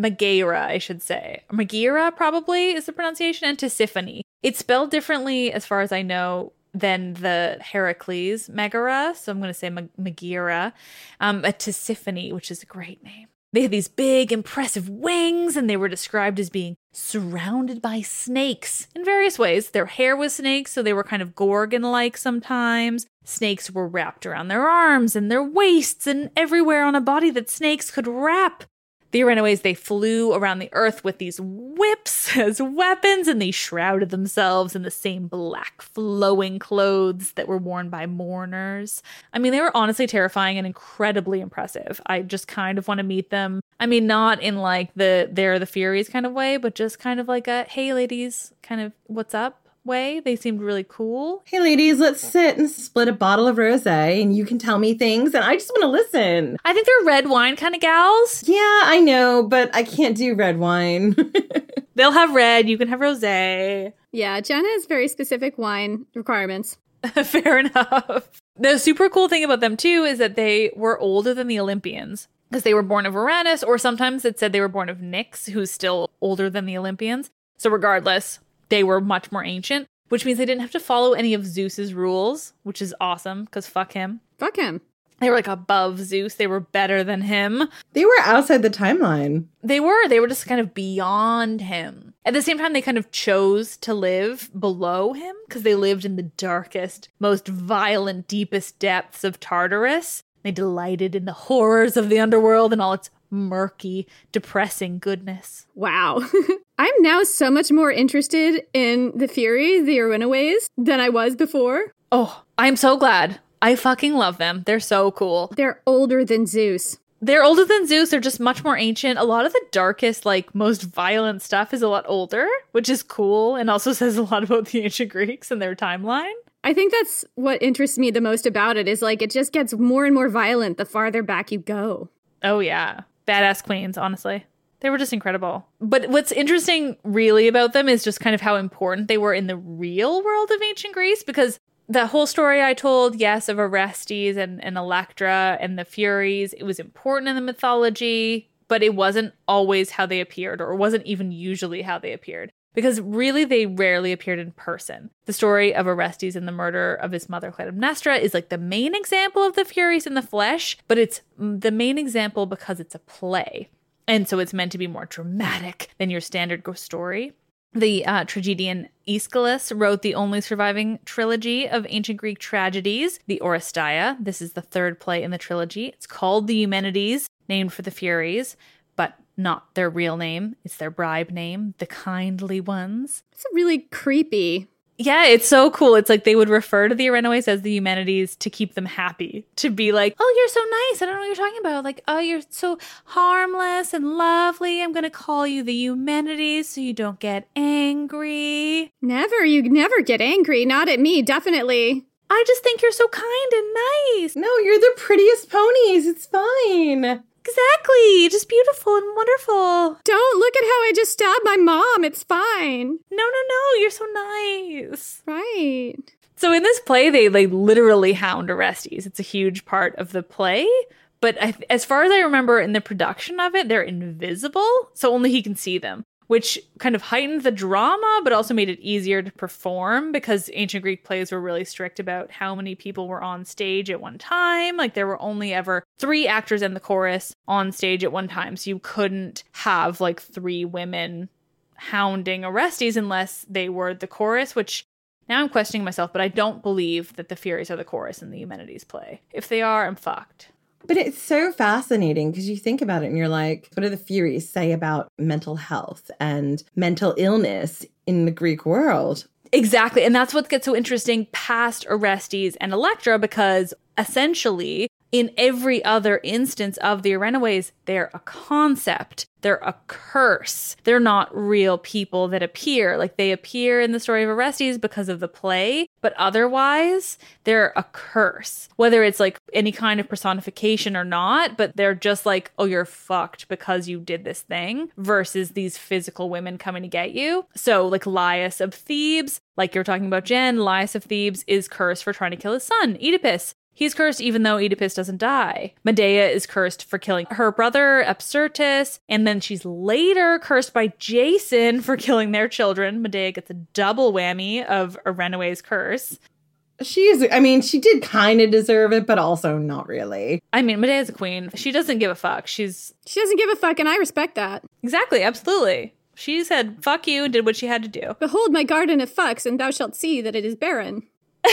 Megaera, I should say. Megaera probably is the pronunciation, and Tisiphone. It's spelled differently, as far as I know, than the Heracles Megara. So I'm going to say Meg- Megaera. Um, a Tisiphone, which is a great name. They had these big, impressive wings, and they were described as being surrounded by snakes in various ways. Their hair was snakes, so they were kind of Gorgon like sometimes. Snakes were wrapped around their arms and their waists and everywhere on a body that snakes could wrap. The Erinyes, they flew around the earth with these whips (laughs) as weapons, and they shrouded themselves in the same black flowing clothes that were worn by mourners. I mean, they were honestly terrifying and incredibly impressive. I just kind of want to meet them. I mean, not in like the they're the Furies kind of way, but just kind of like a hey ladies, kind of what's up way. They seemed really cool. Hey, ladies, let's sit and split a bottle of rose, and you can tell me things, and I just want to listen. I think they're red wine kind of gals. Yeah, I know, but I can't do red wine. (laughs) They'll have red, you can have rosé. Yeah, Jen has very specific wine requirements. (laughs) Fair enough. The super cool thing about them too is that they were older than the Olympians because they were born of Uranus, or sometimes it said they were born of Nyx, who's still older than the Olympians. So regardless, they were much more ancient, which means they didn't have to follow any of Zeus's rules, which is awesome because fuck him. Fuck him. They were like above Zeus. They were better than him. they were outside the timeline. They were. They were just kind of beyond him. At the same time, they kind of chose to live below him because they lived in the darkest, most violent, deepest depths of Tartarus. They delighted in the horrors of the underworld and all its murky, depressing goodness. Wow. (laughs) I'm now so much more interested in the Fury, the Erinyes, than I was before. Oh, I'm so glad. I fucking love them. They're so cool. They're older than Zeus. They're older than Zeus. They're just much more ancient. A lot of the darkest, like most violent stuff is a lot older, which is cool and also (laughs) says a lot about the ancient Greeks and their timeline. I think that's what interests me the most about it is like it just gets more and more violent the farther back you go. Oh, yeah. Badass queens, honestly. They were just incredible. But what's interesting, really, about them is just kind of how important they were in the real world of ancient Greece because the whole story I told, yes, of Orestes and, and Electra and the Furies, it was important in the mythology, but it wasn't always how they appeared, or wasn't even usually how they appeared. Because really, they rarely appeared in person. The story of Orestes and the murder of his mother, Clytemnestra, is like the main example of the Furies in the flesh, but it's the main example because it's a play. And so it's meant to be more dramatic than your standard ghost story. The uh, tragedian Aeschylus wrote the only surviving trilogy of ancient Greek tragedies, the Oresteia. This is the third play in the trilogy. It's called the Eumenides, named for the Furies, but not their real name. It's their bribe name, the Kindly Ones. It's really creepy. Yeah, it's so cool. It's like they would refer to the Erinyes as the Eumenides to keep them happy. To be like, oh, you're so nice. I don't know what you're talking about. Like, oh, you're so harmless and lovely. I'm going to call you the Eumenides so you don't get angry. Never. You never get angry. Not at me, definitely. I just think you're so kind and nice. No, you're the prettiest ponies. It's fine. Exactly. Just beautiful and wonderful. Don't look at how I just stabbed my mom. It's fine. No, no, no. You're so nice. Right. So in this play, they they literally hound Orestes. It's a huge part of the play. But I, as far as I remember, in the production of it, they're invisible, so only he can see them which kind of heightened the drama, but also made it easier to perform because ancient Greek plays were really strict about how many people were on stage at one time. Like there were only ever three actors and the chorus on stage at one time. So you couldn't have like three women hounding Orestes unless they were the chorus, which now I'm questioning myself, but I don't believe that the Furies are the chorus in the Eumenides play. If they are, I'm fucked. But it's so fascinating because you think about it and you're like, what do the Furies say about mental health and mental illness in the Greek world? Exactly. And that's what gets so interesting past Orestes and Electra because essentially in every other instance of the Erinyes, they're a concept. They're a curse. They're not real people that appear. Like they appear in the story of Orestes because of the play, but otherwise, they're a curse. Whether it's like any kind of personification or not, but they're just like, oh, you're fucked because you did this thing, versus these physical women coming to get you. So, like Laius of Thebes, like you're talking about Jen, Laius of Thebes is cursed for trying to kill his son, Oedipus. He's cursed even though Oedipus doesn't die. Medea is cursed for killing her brother, Apsyrtus, and then she's later cursed by Jason for (laughs) killing their children. Medea gets a double whammy of a runaway's curse. She is, I mean, she did kind of deserve it, but also not really. I mean, Medea's a queen. She doesn't give a fuck. She's. She doesn't give a fuck, and I respect that. Exactly, absolutely. She said, fuck you, and did what she had to do. Behold my garden of fucks, and thou shalt see that it is barren. (laughs)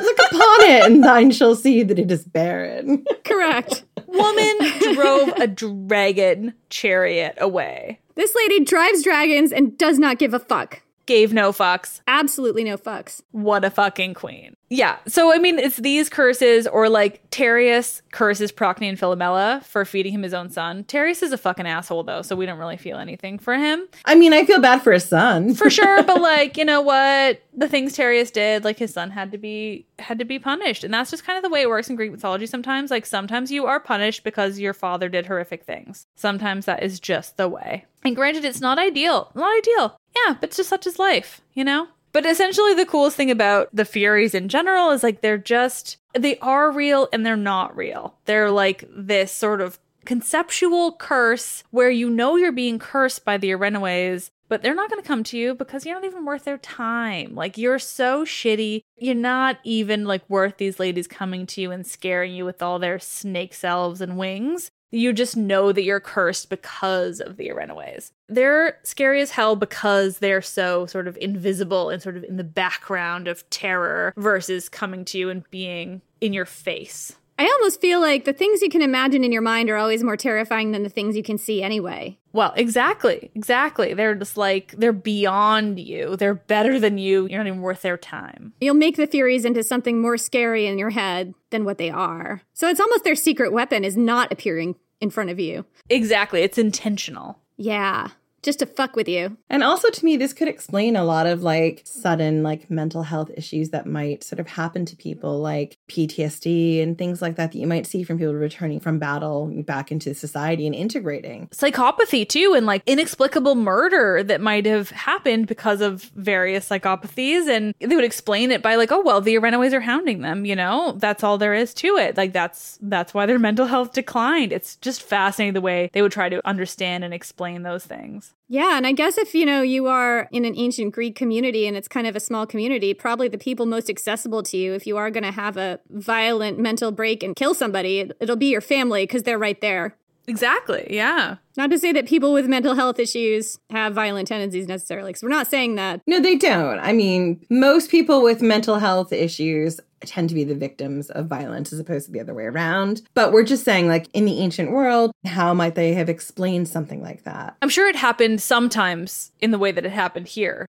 Look upon it, and thine shall see that it is barren. (laughs) Correct. Woman drove a dragon chariot away. This lady drives dragons and does not give a fuck. Gave no fucks. Absolutely no fucks. What a fucking queen. Yeah. So, I mean, it's these curses, or like Tereus curses Procne and Philomela for feeding him his own son. Tereus is a fucking asshole, though, so we don't really feel anything for him. I mean, I feel bad for his son. for (laughs) sure. But, like, you know what? The things Tereus did, like, his son had to be had to be punished. And that's just kind of the way it works in Greek mythology sometimes. Like, sometimes you are punished because your father did horrific things. Sometimes that is just the way. And granted, it's not ideal. Not ideal. Yeah, but just such is life, you know? But essentially, the coolest thing about the Furies in general is like they're just, they are real and they're not real. They're like this sort of conceptual curse where you know you're being cursed by the Erinyes, but they're not going to come to you because you're not even worth their time. Like, you're so shitty. You're not even like worth these ladies coming to you and scaring you with all their snake selves and wings. You just know that you're cursed because of the Erinyes. They're scary as hell because they're so sort of invisible and sort of in the background of terror versus coming to you and being in your face. I almost feel like the things you can imagine in your mind are always more terrifying than the things you can see anyway. Well, exactly. Exactly. They're just like, they're beyond you. They're better than you. You're not even worth their time. You'll make the Furies into something more scary in your head than what they are. So it's almost their secret weapon is not appearing in front of you. Exactly. It's intentional. Yeah just to fuck with you. And also to me, this could explain a lot of like sudden like mental health issues that might sort of happen to people, like PTSD and things like that that you might see from people returning from battle back into society and integrating. Psychopathy too, and like inexplicable murder that might have happened because of various psychopathies. And they would explain it by like, oh well, the Erinyes are hounding them, you know? That's all there is to it. Like that's that's why their mental health declined. It's just fascinating the way they would try to understand and explain those things. Yeah, and I guess if you know you are in an ancient Greek community and it's kind of a small community, probably the people most accessible to you if you are going to have a violent mental break and kill somebody, it'll be your family because they're right there. Exactly. Yeah. Not to say that people with mental health issues have violent tendencies necessarily, because we're not saying that. No, they don't. I mean, most people with mental health issues tend to be the victims of violence as opposed to the other way around. But we're just saying, like, in the ancient world, how might they have explained something like that? I'm sure it happened sometimes in the way that it happened here.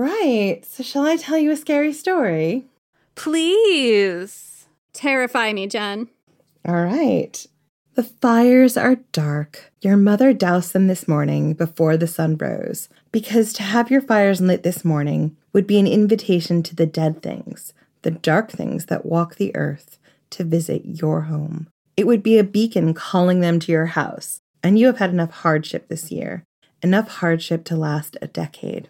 Right. So, shall I tell you a scary story? Please. Terrify me, Jen. All right. The fires are dark. Your mother doused them this morning before the sun rose, because to have your fires lit this morning would be an invitation to the dead things, the dark things that walk the earth, to visit your home. It would be a beacon calling them to your house, and you have had enough hardship this year, enough hardship to last a decade.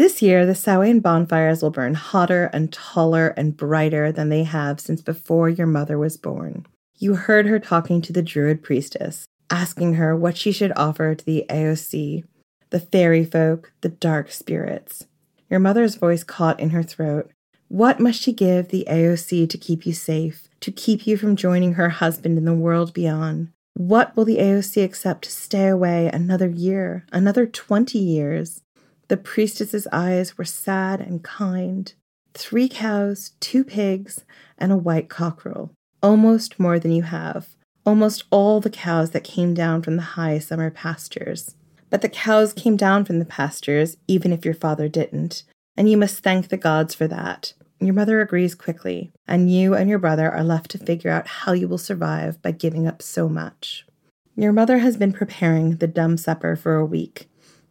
This year, the Samhain bonfires will burn hotter and taller and brighter than they have since before your mother was born. You heard her talking to the Druid priestess, asking her what she should offer to the Aos Sí, the fairy folk, the dark spirits. Your mother's voice caught in her throat. What must she give the Aos Sí to keep you safe, to keep you from joining her husband in the world beyond? What will the Aos Sí accept to stay away another year, another 20 years? The priestess's eyes were sad and kind. Three cows, two pigs, and a white cockerel. Almost more than you have. Almost all the cows that came down from the high summer pastures. But the cows came down from the pastures, even if your father didn't, and you must thank the gods for that. Your mother agrees quickly, and you and your brother are left to figure out how you will survive by giving up so much. Your mother has been preparing the dumb supper for a week,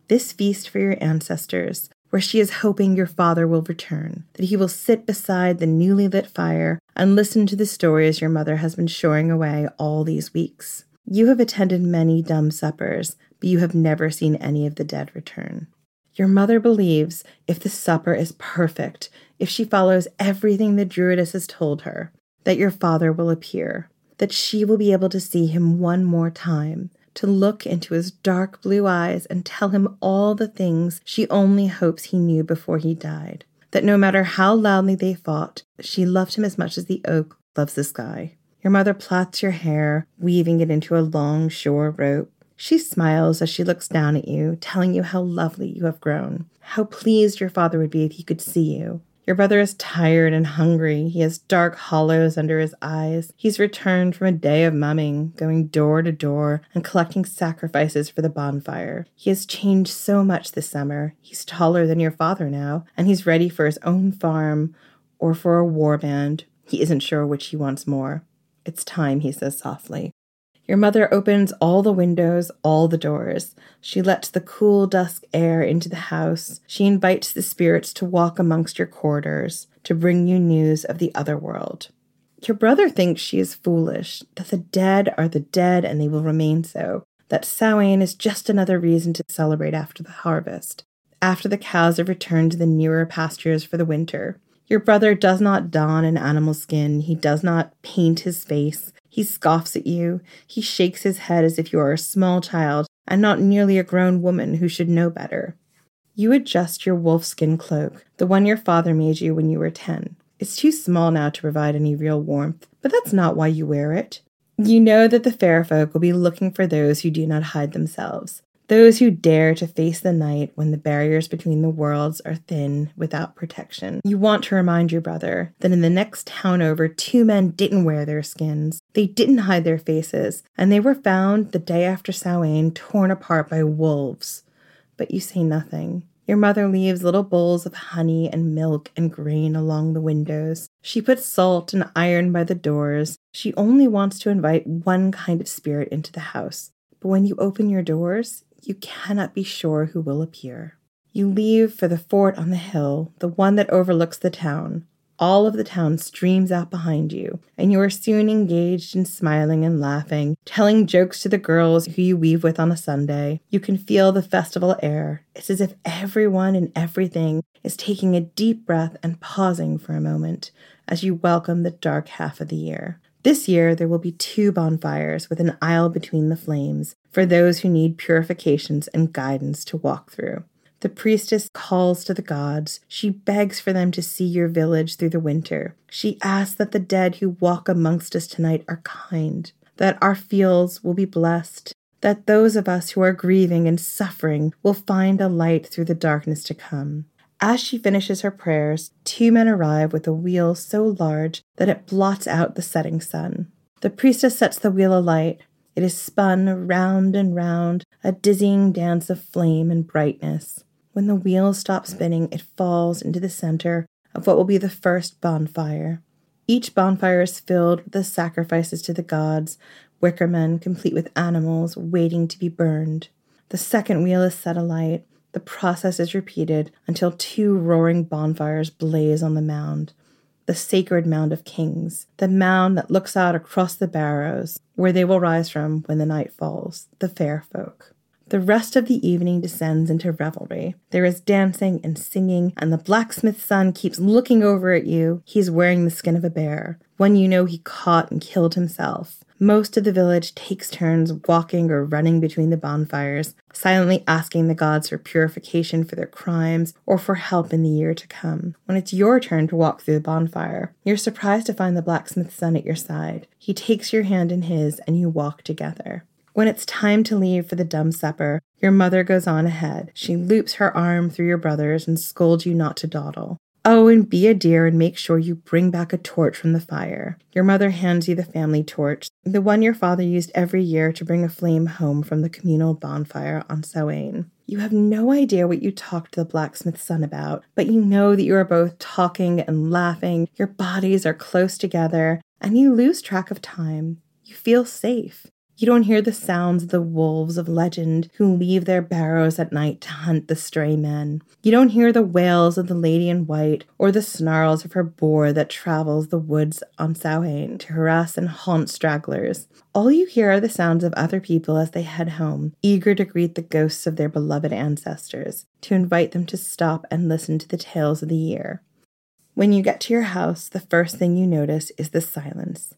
this feast for your ancestors, where she is hoping your father will return, that he will sit beside the newly lit fire and listen to the stories your mother has been shoring away all these weeks. You have attended many dumb suppers, but you have never seen any of the dead return. Your mother believes if the supper is perfect, if she follows everything the druidess has told her, that your father will appear, that she will be able to see him one more time, to look into his dark blue eyes and tell him all the things she only hopes he knew before he died. That no matter how loudly they fought, she loved him as much as the oak loves the sky. Your mother plats your hair, weaving it into a long shore rope. She smiles as she looks down at you, telling you how lovely you have grown, how pleased your father would be if he could see you, your brother is tired and hungry. He has dark hollows under his eyes. He's returned from a day of mumming, going door to door and collecting sacrifices for the bonfire. He has changed so much this summer. He's taller than your father now, and he's ready for his own farm or for a war band. He isn't sure which he wants more. It's time, he says softly. Your mother opens all the windows, all the doors. She lets the cool dusk air into the house. She invites the spirits to walk amongst your corridors, to bring you news of the other world. Your brother thinks she is foolish, that the dead are the dead and they will remain so, that Samhain is just another reason to celebrate after the harvest, after the cows have returned to the nearer pastures for the winter. Your brother does not don an animal skin, he does not paint his face, he scoffs at you. He shakes his head as if you are a small child and not nearly a grown woman who should know better. You adjust your wolfskin cloak, the one your father made you when you were 10. It's too small now to provide any real warmth, but that's not why you wear it. You know that the fair folk will be looking for those who do not hide themselves, those who dare to face the night when the barriers between the worlds are thin without protection. You want to remind your brother that in the next town over, two men didn't wear their skins. They didn't hide their faces, and they were found the day after Samhain torn apart by wolves. But you say nothing. Your mother leaves little bowls of honey and milk and grain along the windows. She puts salt and iron by the doors. She only wants to invite one kind of spirit into the house. But when you open your doors, you cannot be sure who will appear. You leave for the fort on the hill, the one that overlooks the town. All of the town streams out behind you, and you are soon engaged in smiling and laughing, telling jokes to the girls who you weave with on a Sunday. You can feel the festival air. It's as if everyone and everything is taking a deep breath and pausing for a moment as you welcome the dark half of the year. This year, there will be two bonfires with an aisle between the flames for those who need purifications and guidance to walk through. The priestess calls to the gods. She begs for them to see your village through the winter. She asks that the dead who walk amongst us tonight are kind, that our fields will be blessed, that those of us who are grieving and suffering will find a light through the darkness to come. As she finishes her prayers, two men arrive with a wheel so large that it blots out the setting sun. The priestess sets the wheel alight. It is spun round and round, a dizzying dance of flame and brightness. When the wheel stops spinning, it falls into the center of what will be the first bonfire. Each bonfire is filled with the sacrifices to the gods, wicker men complete with animals waiting to be burned. The second wheel is set alight. The process is repeated until two roaring bonfires blaze on the mound. The sacred mound of kings, the mound that looks out across the barrows, where they will rise from when the night falls, the fair folk. The rest of the evening descends into revelry. There is dancing and singing, and the blacksmith's son keeps looking over at you. He's wearing the skin of a bear, one you know he caught and killed himself. Most of the village takes turns walking or running between the bonfires, silently asking the gods for purification for their crimes or for help in the year to come. When it's your turn to walk through the bonfire, you're surprised to find the blacksmith's son at your side. He takes your hand in his and you walk together. When it's time to leave for the dumb supper, your mother goes on ahead. She loops her arm through your brother's and scolds you not to dawdle. Oh, and be a dear and make sure you bring back a torch from the fire. Your mother hands you the family torch, the one your father used every year to bring a flame home from the communal bonfire on Samhain. You have no idea what you talked to the blacksmith's son about, but you know that you are both talking and laughing. Your bodies are close together, and you lose track of time. You feel safe. You don't hear the sounds of the wolves of legend who leave their barrows at night to hunt the stray men. You don't hear the wails of the lady in white or the snarls of her boar that travels the woods on Samhain to harass and haunt stragglers. All you hear are the sounds of other people as they head home, eager to greet the ghosts of their beloved ancestors, to invite them to stop and listen to the tales of the year. When you get to your house, the first thing you notice is the silence.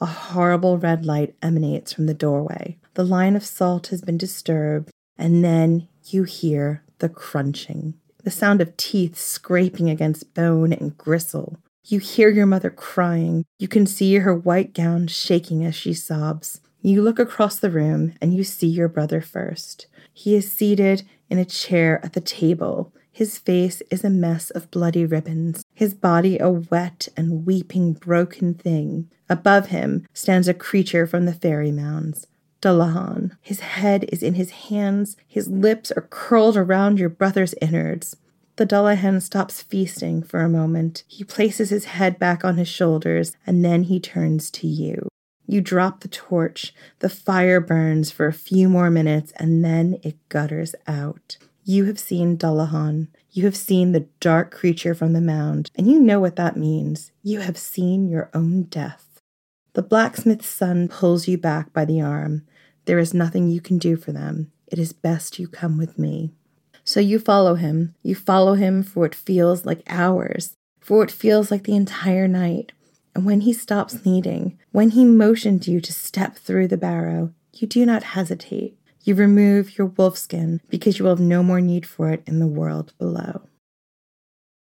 A horrible red light emanates from the doorway. The line of salt has been disturbed, and then you hear the crunching, the sound of teeth scraping against bone and gristle. You hear your mother crying. You can see her white gown shaking as she sobs. You look across the room and you see your brother first. He is seated in a chair at the table. His face is a mess of bloody ribbons, his body a wet and weeping broken thing. Above him stands a creature from the fairy mounds. Dullahan. His head is in his hands, his lips are curled around your brother's innards. The Dullahan stops feasting for a moment. He places his head back on his shoulders, and then he turns to you. You drop the torch. The fire burns for a few more minutes, and then it gutters out. You have seen Dullahan. You have seen the dark creature from the mound, and you know what that means. You have seen your own death. The blacksmith's son pulls you back by the arm. There is nothing you can do for them. It is best you come with me. So you follow him. You follow him for what feels like hours, for what feels like the entire night. And when he stops kneading, when he motioned you to step through the barrow, you do not hesitate. You remove your wolfskin because you will have no more need for it in the world below.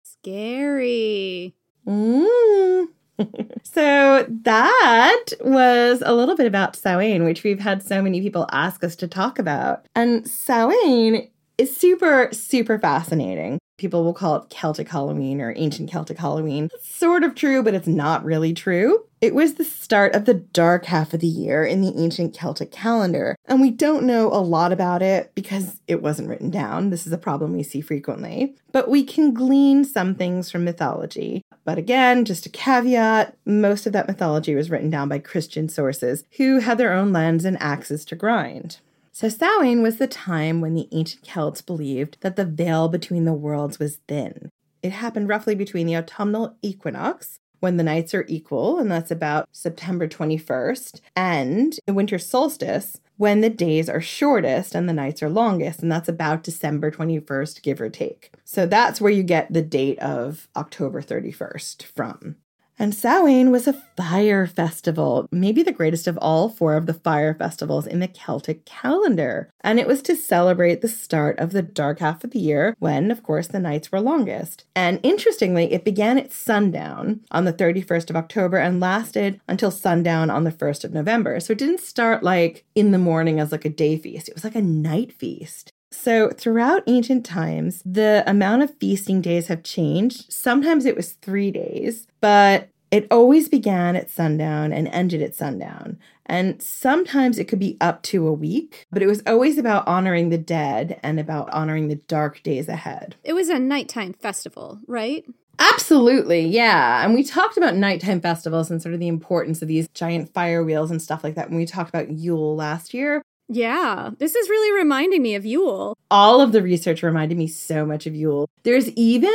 Scary. Mm. (laughs) so that was a little bit about Samhain, which we've had so many people ask us to talk about. And Samhain is super, super fascinating. People will call it Celtic Halloween or ancient Celtic Halloween. It's sort of true, but it's not really true. It was the start of the dark half of the year in the ancient Celtic calendar, and we don't know a lot about it because it wasn't written down. This is a problem we see frequently, but we can glean some things from mythology. But again, just a caveat most of that mythology was written down by Christian sources who had their own lens and axes to grind. So, Samhain was the time when the ancient Celts believed that the veil between the worlds was thin. It happened roughly between the autumnal equinox, when the nights are equal, and that's about September 21st, and the winter solstice, when the days are shortest and the nights are longest, and that's about December 21st, give or take. So that's where you get the date of October 31st from. And Samhain was a fire festival, maybe the greatest of all four of the fire festivals in the Celtic calendar. And it was to celebrate the start of the dark half of the year when, of course, the nights were longest. And interestingly, it began at sundown on the 31st of October and lasted until sundown on the 1st of November. So it didn't start like in the morning as like a day feast, it was like a night feast. So, throughout ancient times, the amount of feasting days have changed. Sometimes it was three days, but it always began at sundown and ended at sundown. And sometimes it could be up to a week, but it was always about honoring the dead and about honoring the dark days ahead. It was a nighttime festival, right? Absolutely, yeah. And we talked about nighttime festivals and sort of the importance of these giant fire wheels and stuff like that when we talked about Yule last year. Yeah, this is really reminding me of Yule. All of the research reminded me so much of Yule. There's even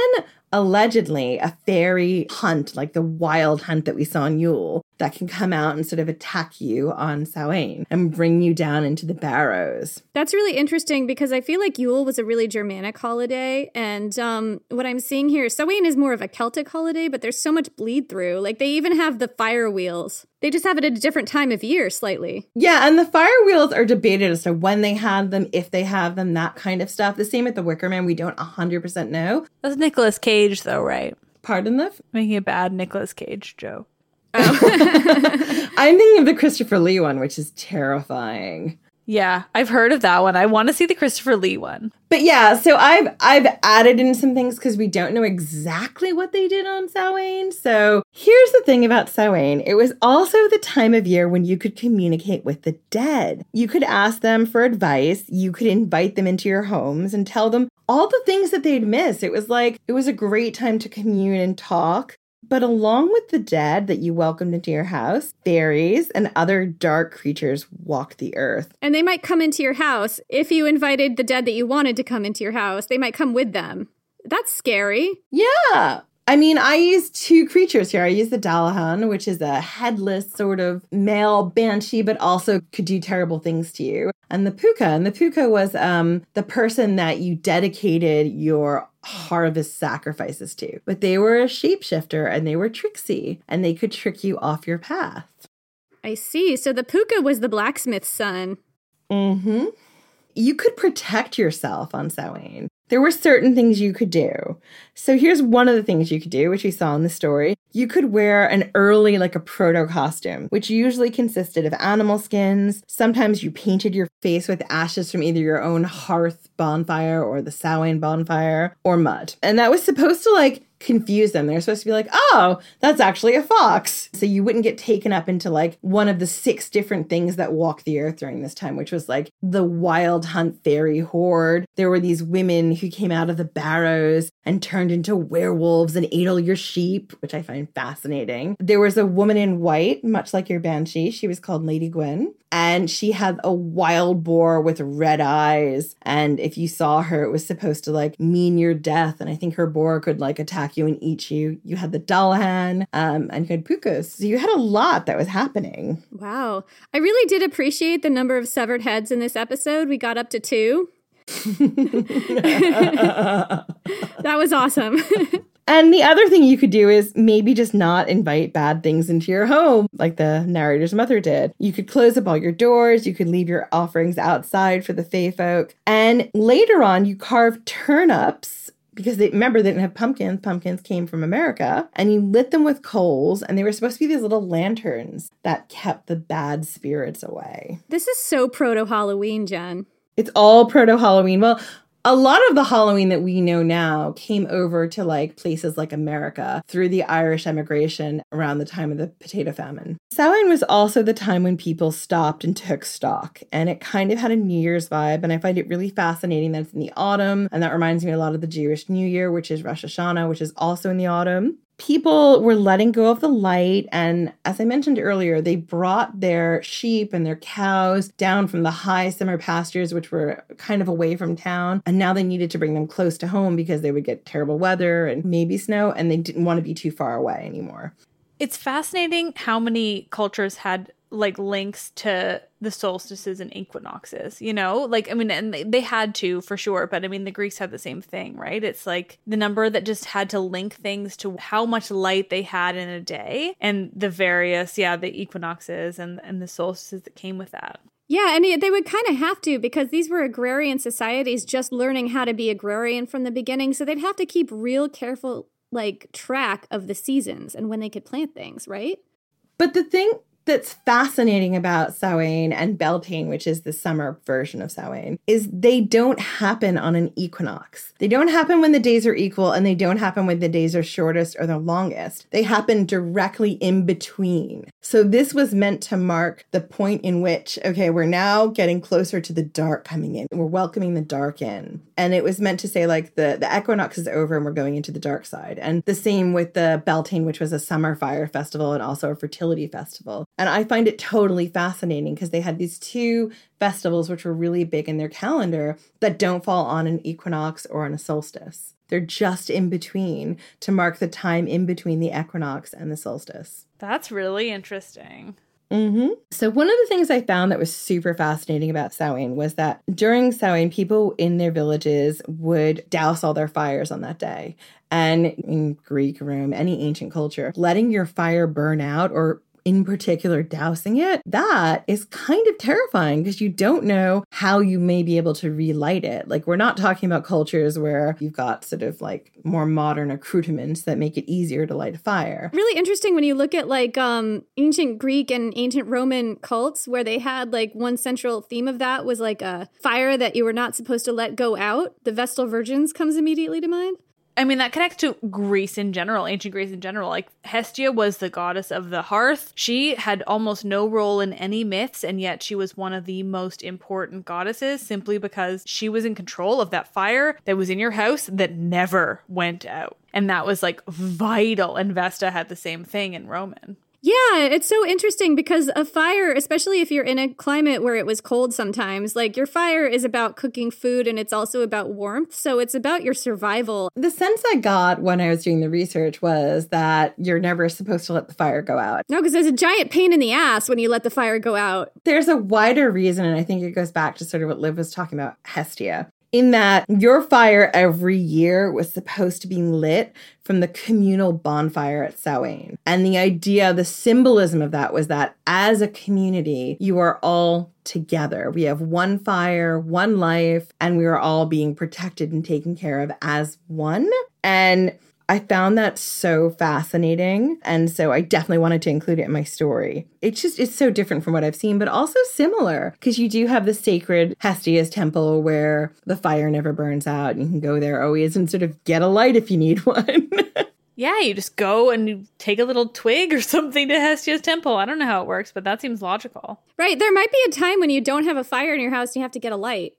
allegedly a fairy hunt, like the wild hunt that we saw in Yule, that can come out and sort of attack you on Samhain and bring you down into the barrows. That's really interesting because I feel like Yule was a really Germanic holiday. And um, what I'm seeing here, Samhain is more of a Celtic holiday, but there's so much bleed through. Like they even have the fire wheels. They just have it at a different time of year, slightly. Yeah, and the fire wheels are debated as to when they had them, if they have them, that kind of stuff. The same with the Wicker Man, we don't 100% know. That's Nicolas Cage, though, right? Pardon the? Making a bad Nicolas Cage joke. (laughs) I'm thinking of the Christopher Lee one, which is terrifying. Yeah, I've heard of that one. I want to see the Christopher Lee one. But yeah, so I've I've added in some things because we don't know exactly what they did on Samhain. So here's the thing about Samhain: it was also the time of year when you could communicate with the dead. You could ask them for advice. You could invite them into your homes and tell them all the things that they'd miss. It was like it was a great time to commune and talk. But along with the dead that you welcomed into your house, fairies and other dark creatures walked the earth. And they might come into your house. If you invited the dead that you wanted to come into your house, they might come with them. That's scary. Yeah. I mean, I use two creatures here. I use the Dullahan, which is a headless sort of male banshee, but also could do terrible things to you. And the Puka. And the Puka was um, the person that you dedicated your harvest sacrifices to. But they were a shapeshifter and they were tricksy and they could trick you off your path. I see. So the Puka was the blacksmith's son. Mm hmm. You could protect yourself on Samhain. There were certain things you could do. So here's one of the things you could do, which we saw in the story. You could wear an early, like a proto costume, which usually consisted of animal skins. Sometimes you painted your face with ashes from either your own hearth bonfire or the Samhain bonfire or mud. And that was supposed to like confuse them. They're supposed to be like, oh, that's actually a fox. So you wouldn't get taken up into like one of the six different things that walk the earth during this time, which was like the wild hunt fairy horde. There were these women who came out of the barrows and turned into werewolves and ate all your sheep, which I find fascinating. There was a woman in white, much like your banshee. She was called Lady Gwen. And she had a wild boar with red eyes. And if you saw her, it was supposed to like mean your death. And I think her boar could like attack you and eat you. You had the Dullahan um, and you had Pukus. So you had a lot that was happening. Wow. I really did appreciate the number of severed heads in this episode. We got up to two. (laughs) that was awesome. (laughs) And the other thing you could do is maybe just not invite bad things into your home, like the narrator's mother did. You could close up all your doors, you could leave your offerings outside for the Fae folk. And later on, you carve turnips because they remember they didn't have pumpkins. Pumpkins came from America, and you lit them with coals, and they were supposed to be these little lanterns that kept the bad spirits away. This is so proto Halloween, Jen. It's all proto Halloween. Well, a lot of the Halloween that we know now came over to like places like America through the Irish emigration around the time of the potato famine. Samhain was also the time when people stopped and took stock, and it kind of had a New Year's vibe. And I find it really fascinating that it's in the autumn, and that reminds me a lot of the Jewish New Year, which is Rosh Hashanah, which is also in the autumn people were letting go of the light. And as I mentioned earlier, they brought their sheep and their cows down from the high summer pastures, which were kind of away from town. And now they needed to bring them close to home because they would get terrible weather and maybe snow, and they didn't want to be too far away anymore. It's fascinating how many cultures had like links to the solstices and equinoxes, you know? Like, I mean, and they, they had to for sure, but I mean, the Greeks had the same thing, right? It's like the number that just had to link things to how much light they had in a day and the various, yeah, the equinoxes and, and the solstices that came with that. Yeah, and they would kind of have to because these were agrarian societies just learning how to be agrarian from the beginning. So they'd have to keep real careful, like, track of the seasons and when they could plant things, right? But the thing that's fascinating about Samhain and Beltane, which is the summer version of Samhain, is they don't happen on an equinox. They don't happen when the days are equal and they don't happen when the days are shortest or the longest. They happen directly in between. So this was meant to mark the point in which, okay, we're now getting closer to the dark coming in. We're welcoming the dark in. And it was meant to say like the, the equinox is over and we're going into the dark side. And the same with the Beltane, which was a summer fire festival and also a fertility festival. And I find it totally fascinating because they had these two festivals which were really big in their calendar that don't fall on an equinox or on a solstice. They're just in between to mark the time in between the equinox and the solstice. That's really interesting. Mm-hmm. So one of the things I found that was super fascinating about Samhain was that during Samhain, people in their villages would douse all their fires on that day. And in Greek, Rome, any ancient culture, letting your fire burn out or in particular dousing it, that is kind of terrifying because you don't know how you may be able to relight it. Like, we're not talking about cultures where you've got sort of like more modern accoutrements that make it easier to light a fire. Really interesting when you look at like um ancient Greek and ancient Roman cults where they had like one central theme of that was like a fire that you were not supposed to let go out. The Vestal Virgins comes immediately to mind. I mean, that connects to Greece in general, ancient Greece in general. Like, Hestia was the goddess of the hearth. She had almost no role in any myths, and yet she was one of the most important goddesses simply because she was in control of that fire that was in your house that never went out. And that was like vital. And Vesta had the same thing in Roman. Yeah, it's so interesting because a fire, especially if you're in a climate where it was cold sometimes, like your fire is about cooking food and it's also about warmth. So it's about your survival. The sense I got when I was doing the research was that you're never supposed to let the fire go out. No, because there's a giant pain in the ass when you let the fire go out. There's a wider reason, and I think it goes back to sort of what Liv was talking about Hestia in that your fire every year was supposed to be lit from the communal bonfire at Samhain. And the idea, the symbolism of that was that as a community, you are all together. We have one fire, one life, and we are all being protected and taken care of as one. And I found that so fascinating. And so I definitely wanted to include it in my story. It's just, it's so different from what I've seen, but also similar because you do have the sacred Hestia's temple where the fire never burns out. And you can go there always and sort of get a light if you need (laughs) one. Yeah, you just go and you take a little twig or (laughs) something to Hestia's temple. I don't know how it works, but that seems logical. Right. There might be a time when you don't have a fire in your house and you have to get a light.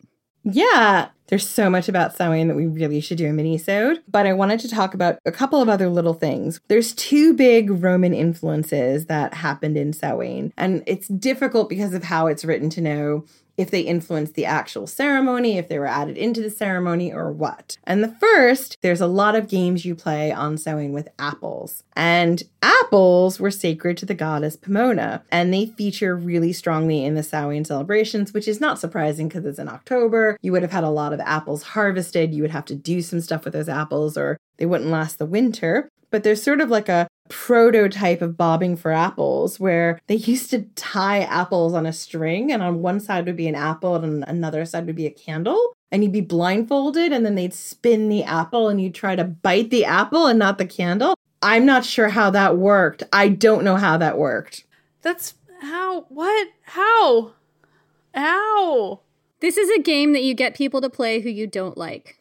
Yeah, there's so much about Samhain that we really should do a mini-sode, but I wanted to talk about a couple of other little things. There's two big Roman influences that happened in Samhain, and it's difficult because of how it's written to know if they influenced the actual ceremony, if they were added into the ceremony, or what. And the first, there's a lot of games you play on Samhain with apples. And apples were sacred to the goddess Pomona, and they feature really strongly in the Samhain celebrations, which is not surprising because it's in October. You would have had a lot of apples harvested. You would have to do some stuff with those apples, or they wouldn't last the winter but there's sort of like a prototype of bobbing for apples where they used to tie apples on a string and on one side would be an apple and on another side would be a candle and you'd be blindfolded and then they'd spin the apple and you'd try to bite the apple and not the candle i'm not sure how that worked i don't know how that worked That's how, what, how, how? This is a game that you get people to play who you don't like.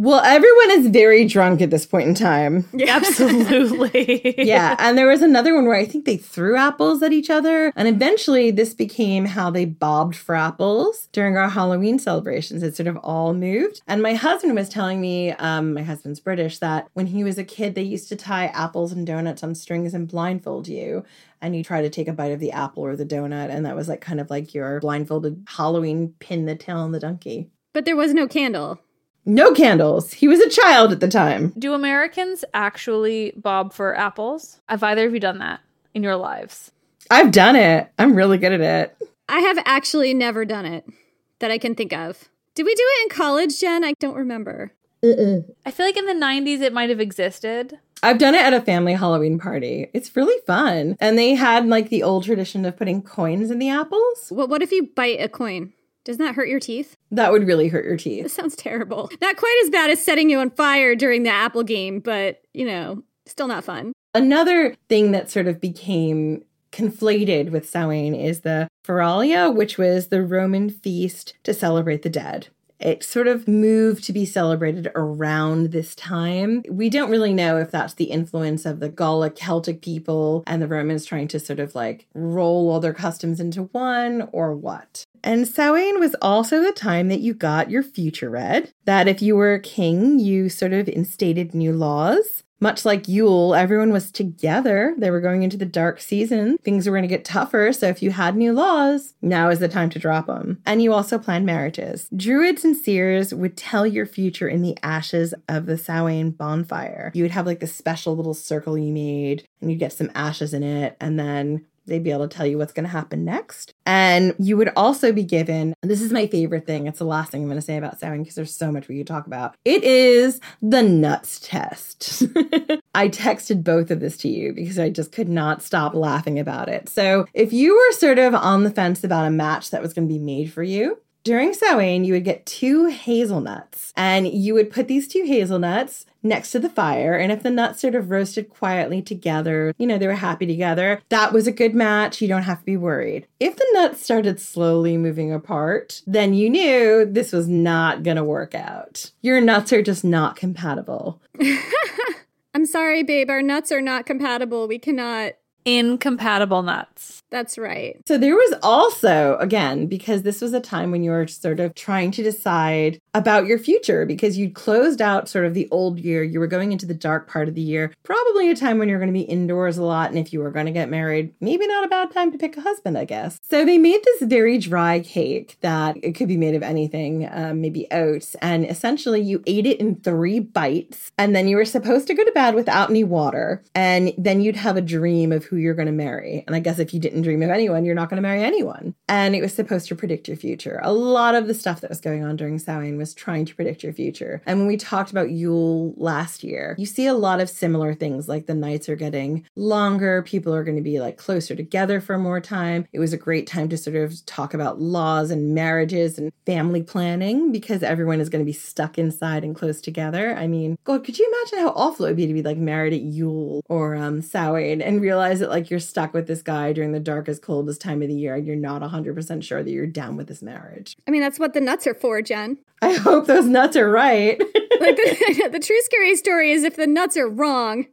Well everyone is very drunk at this point in time (laughs) Absolutely. yeah, and there was another one where I think they threw apples at each other, and eventually this became how they bobbed for apples during our Halloween celebrations. It sort of all moved. And my husband was telling me, um, my husband's British, that when he was a kid, they used to tie apples and donuts on strings and blindfold you. And you try to take a bite of the apple or the donut, and that was like kind of like your blindfolded Halloween pin the tail on the donkey. But there was no candle. No candles. He was a child at the time. Do Americans actually bob for apples? Have either of you done that in your lives? I've done it. I'm really good at it. I have actually never done it that I can think of. Did we do it in college, Jen? I don't remember. I feel like in the 90s it might have existed. I've done it at a family Halloween party. It's really fun. And they had like the old tradition of putting coins in the apples. Well, what if you bite a coin? Doesn't that hurt your teeth? That would really hurt your teeth. This sounds terrible. Not quite as bad as setting you on fire during the apple game, but, you know, still not fun. Another thing that sort of became conflated with Samhain is the Feralia, which was the Roman feast to celebrate the dead. It sort of moved to be celebrated around this time. We don't really know if that's the influence of the Gallic Celtic people and the Romans trying to sort of like roll all their customs into one or what. And Samhain was also the time that you got your future read, that if you were a king, you sort of instated new laws. Much like Yule, everyone was together. They were going into the dark season. Things were going to get tougher. So if you had new laws, now is the time to drop them. And you also planned marriages. Druids and seers would tell your future in the ashes of the Samhain bonfire. You would have like this special little circle you made, and you'd get some ashes in it. And then They'd be able to tell you what's going to happen next. And you would also be given, this is my favorite thing. It's the last thing I'm going to say about Samhain because there's so much we could talk about. It is the nuts test. (laughs) I texted both of this to you because I just could not stop laughing about it. So if you were sort of on the fence about a match that was going to be made for you, during Samhain, you would get two hazelnuts and you would put these two hazelnuts next to the fire. And if the nuts sort of roasted quietly together, you know, they were happy together, that was a good match. You don't have to be worried. If the nuts started slowly moving apart, then you knew this was not going to work out. Your nuts are just not compatible. (laughs) I'm sorry, babe. Our nuts are not compatible. We cannot. Incompatible nuts. That's right. So there was also, again, because this was a time when you were sort of trying to decide about your future because you'd closed out sort of the old year. You were going into the dark part of the year, probably a time when you're going to be indoors a lot. And if you were going to get married, maybe not a bad time to pick a husband, I guess. So they made this very dry cake that it could be made of anything, um, maybe oats. And essentially, you ate it in three bites. And then you were supposed to go to bed without any water. And then you'd have a dream of who you're going to marry. And I guess if you didn't dream of anyone, you're not going to marry anyone. And it was supposed to predict your future. A lot of the stuff that was going on during Samhain was trying to predict your future. And when we talked about Yule last year, you see a lot of similar things like the nights are getting longer, people are going to be like closer together for more time. It was a great time to sort of talk about laws and marriages and family planning because everyone is going to be stuck inside and close together. I mean, God, could you imagine how awful it would be to be like married at Yule or um, Samhain and realize that like you're stuck with this guy during the darkest, coldest time of the year and you're not 100% sure that you're down with this marriage? I mean, that's what the nuts are for, Jen. (laughs) I hope those nuts are right. (laughs) like (laughs) the, the true scary story is if the nuts are wrong.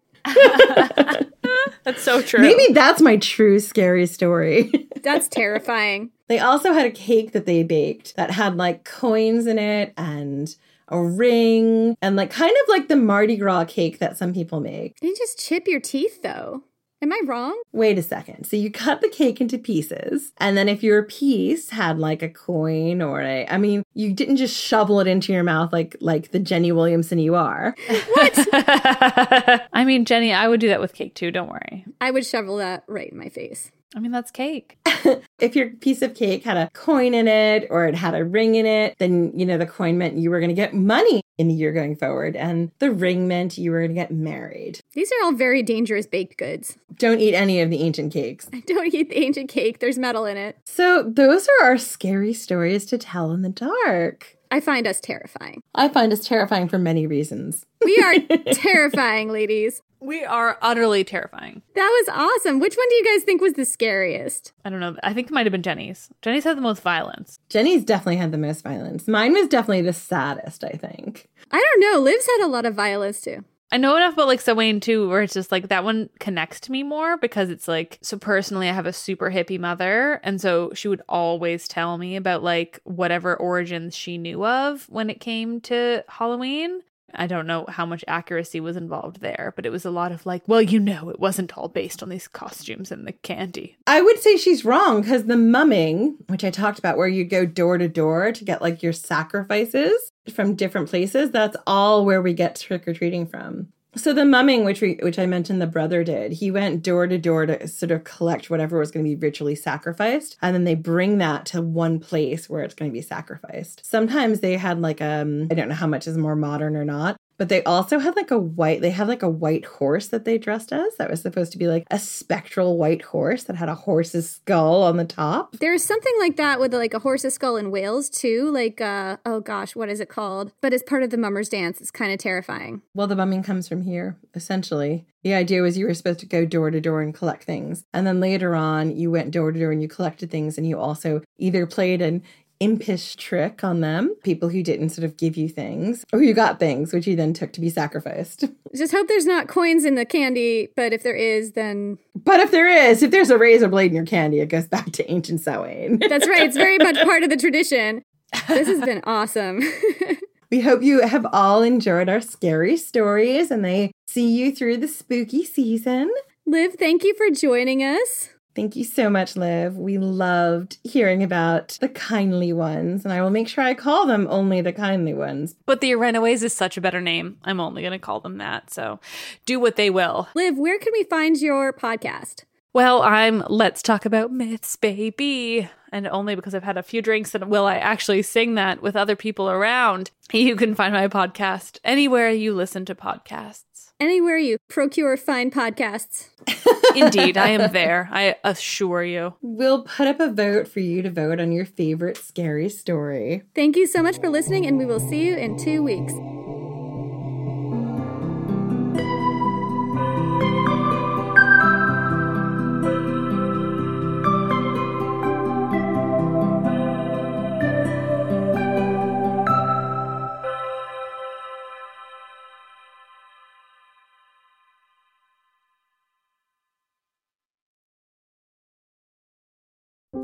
That's so true. Maybe that's my true scary story. that's terrifying. They also had a cake that they baked that had like coins in it and a ring and like kind of like the Mardi Gras cake that some people make. They just chip your teeth though. Am I wrong? Wait a second. So you cut the cake into pieces, and then if your piece had like a coin or a I mean, you didn't just shovel it into your mouth like like the Jenny Williamson you are. What? (laughs) I mean, Jenny, I would do that with cake too. Don't worry. I would shovel that right in my face. I mean, that's cake. (laughs) if your piece of cake had a coin in it or it had a ring in it, then, you know, the coin meant you were going to get money in the year going forward. And the ring meant you were going to get married. These are all very dangerous baked goods. Don't eat any of the ancient cakes. (laughs) Don't eat the ancient cake. There's metal in it. So, those are our scary stories to tell in the dark. I find us terrifying. I find us terrifying for many reasons. We are (laughs) terrifying, ladies. We are utterly terrifying. That was awesome. Which one do you guys think was the scariest? I don't know. I think it might have been Jenny's. Jenny's had the most violence. Jenny's definitely had the most violence. Mine was definitely the saddest, I think. I don't know. Liv's had a lot of violence too. I know enough about like Samhain too, where it's just like that one connects to me more because it's like so personally I have a super hippie mother and so she would always tell me about like whatever origins she knew of when it came to Halloween. I don't know how much accuracy was involved there, but it was a lot of like, well, you know, it wasn't all based on these costumes and the candy. I would say she's wrong because the mumming, which I talked about, where you go door to door to get like your sacrifices from different places, that's all where we get trick or treating from. So the mumming, which we, which I mentioned, the brother did. He went door to door to sort of collect whatever was going to be ritually sacrificed, and then they bring that to one place where it's going to be sacrificed. Sometimes they had like um, I don't know how much is more modern or not. But they also had like a white, they had like a white horse that they dressed as. That was supposed to be like a spectral white horse that had a horse's skull on the top. There's something like that with like a horse's skull in Wales too. Like, uh, oh gosh, what is it called? But it's part of the mummer's dance. It's kind of terrifying. Well, the mumming comes from here, essentially. The idea was you were supposed to go door to door and collect things. And then later on, you went door to door and you collected things. And you also either played an impish trick on them, people who didn't sort of give you things, or you got things, which you then took to be sacrificed. (laughs) Just hope there's not coins in the candy, but if there is, then. But if there is, if there's a razor blade in your candy, it goes back to ancient Samhain. (laughs) That's right. It's very much part of the tradition. This has been awesome. (laughs) we hope you have all enjoyed our scary stories and they see you through the spooky season. Liv, thank you for joining us. Thank you so much, Liv. We loved hearing about the kindly ones, and I will make sure I call them only the kindly ones. But the Erinyes is such a better name. I'm only going to call them that. So do what they will. Liv, where can we find your podcast? Well, I'm Let's Talk About Myths, baby. And only because I've had a few drinks and will I actually sing that with other people around. You can find my podcast anywhere you listen to podcasts anywhere you procure fine podcasts. (laughs) Indeed, I am there. I assure you. We'll put up a vote for you to vote on your favorite scary story. Thank you so much for listening, and we will see you in two weeks.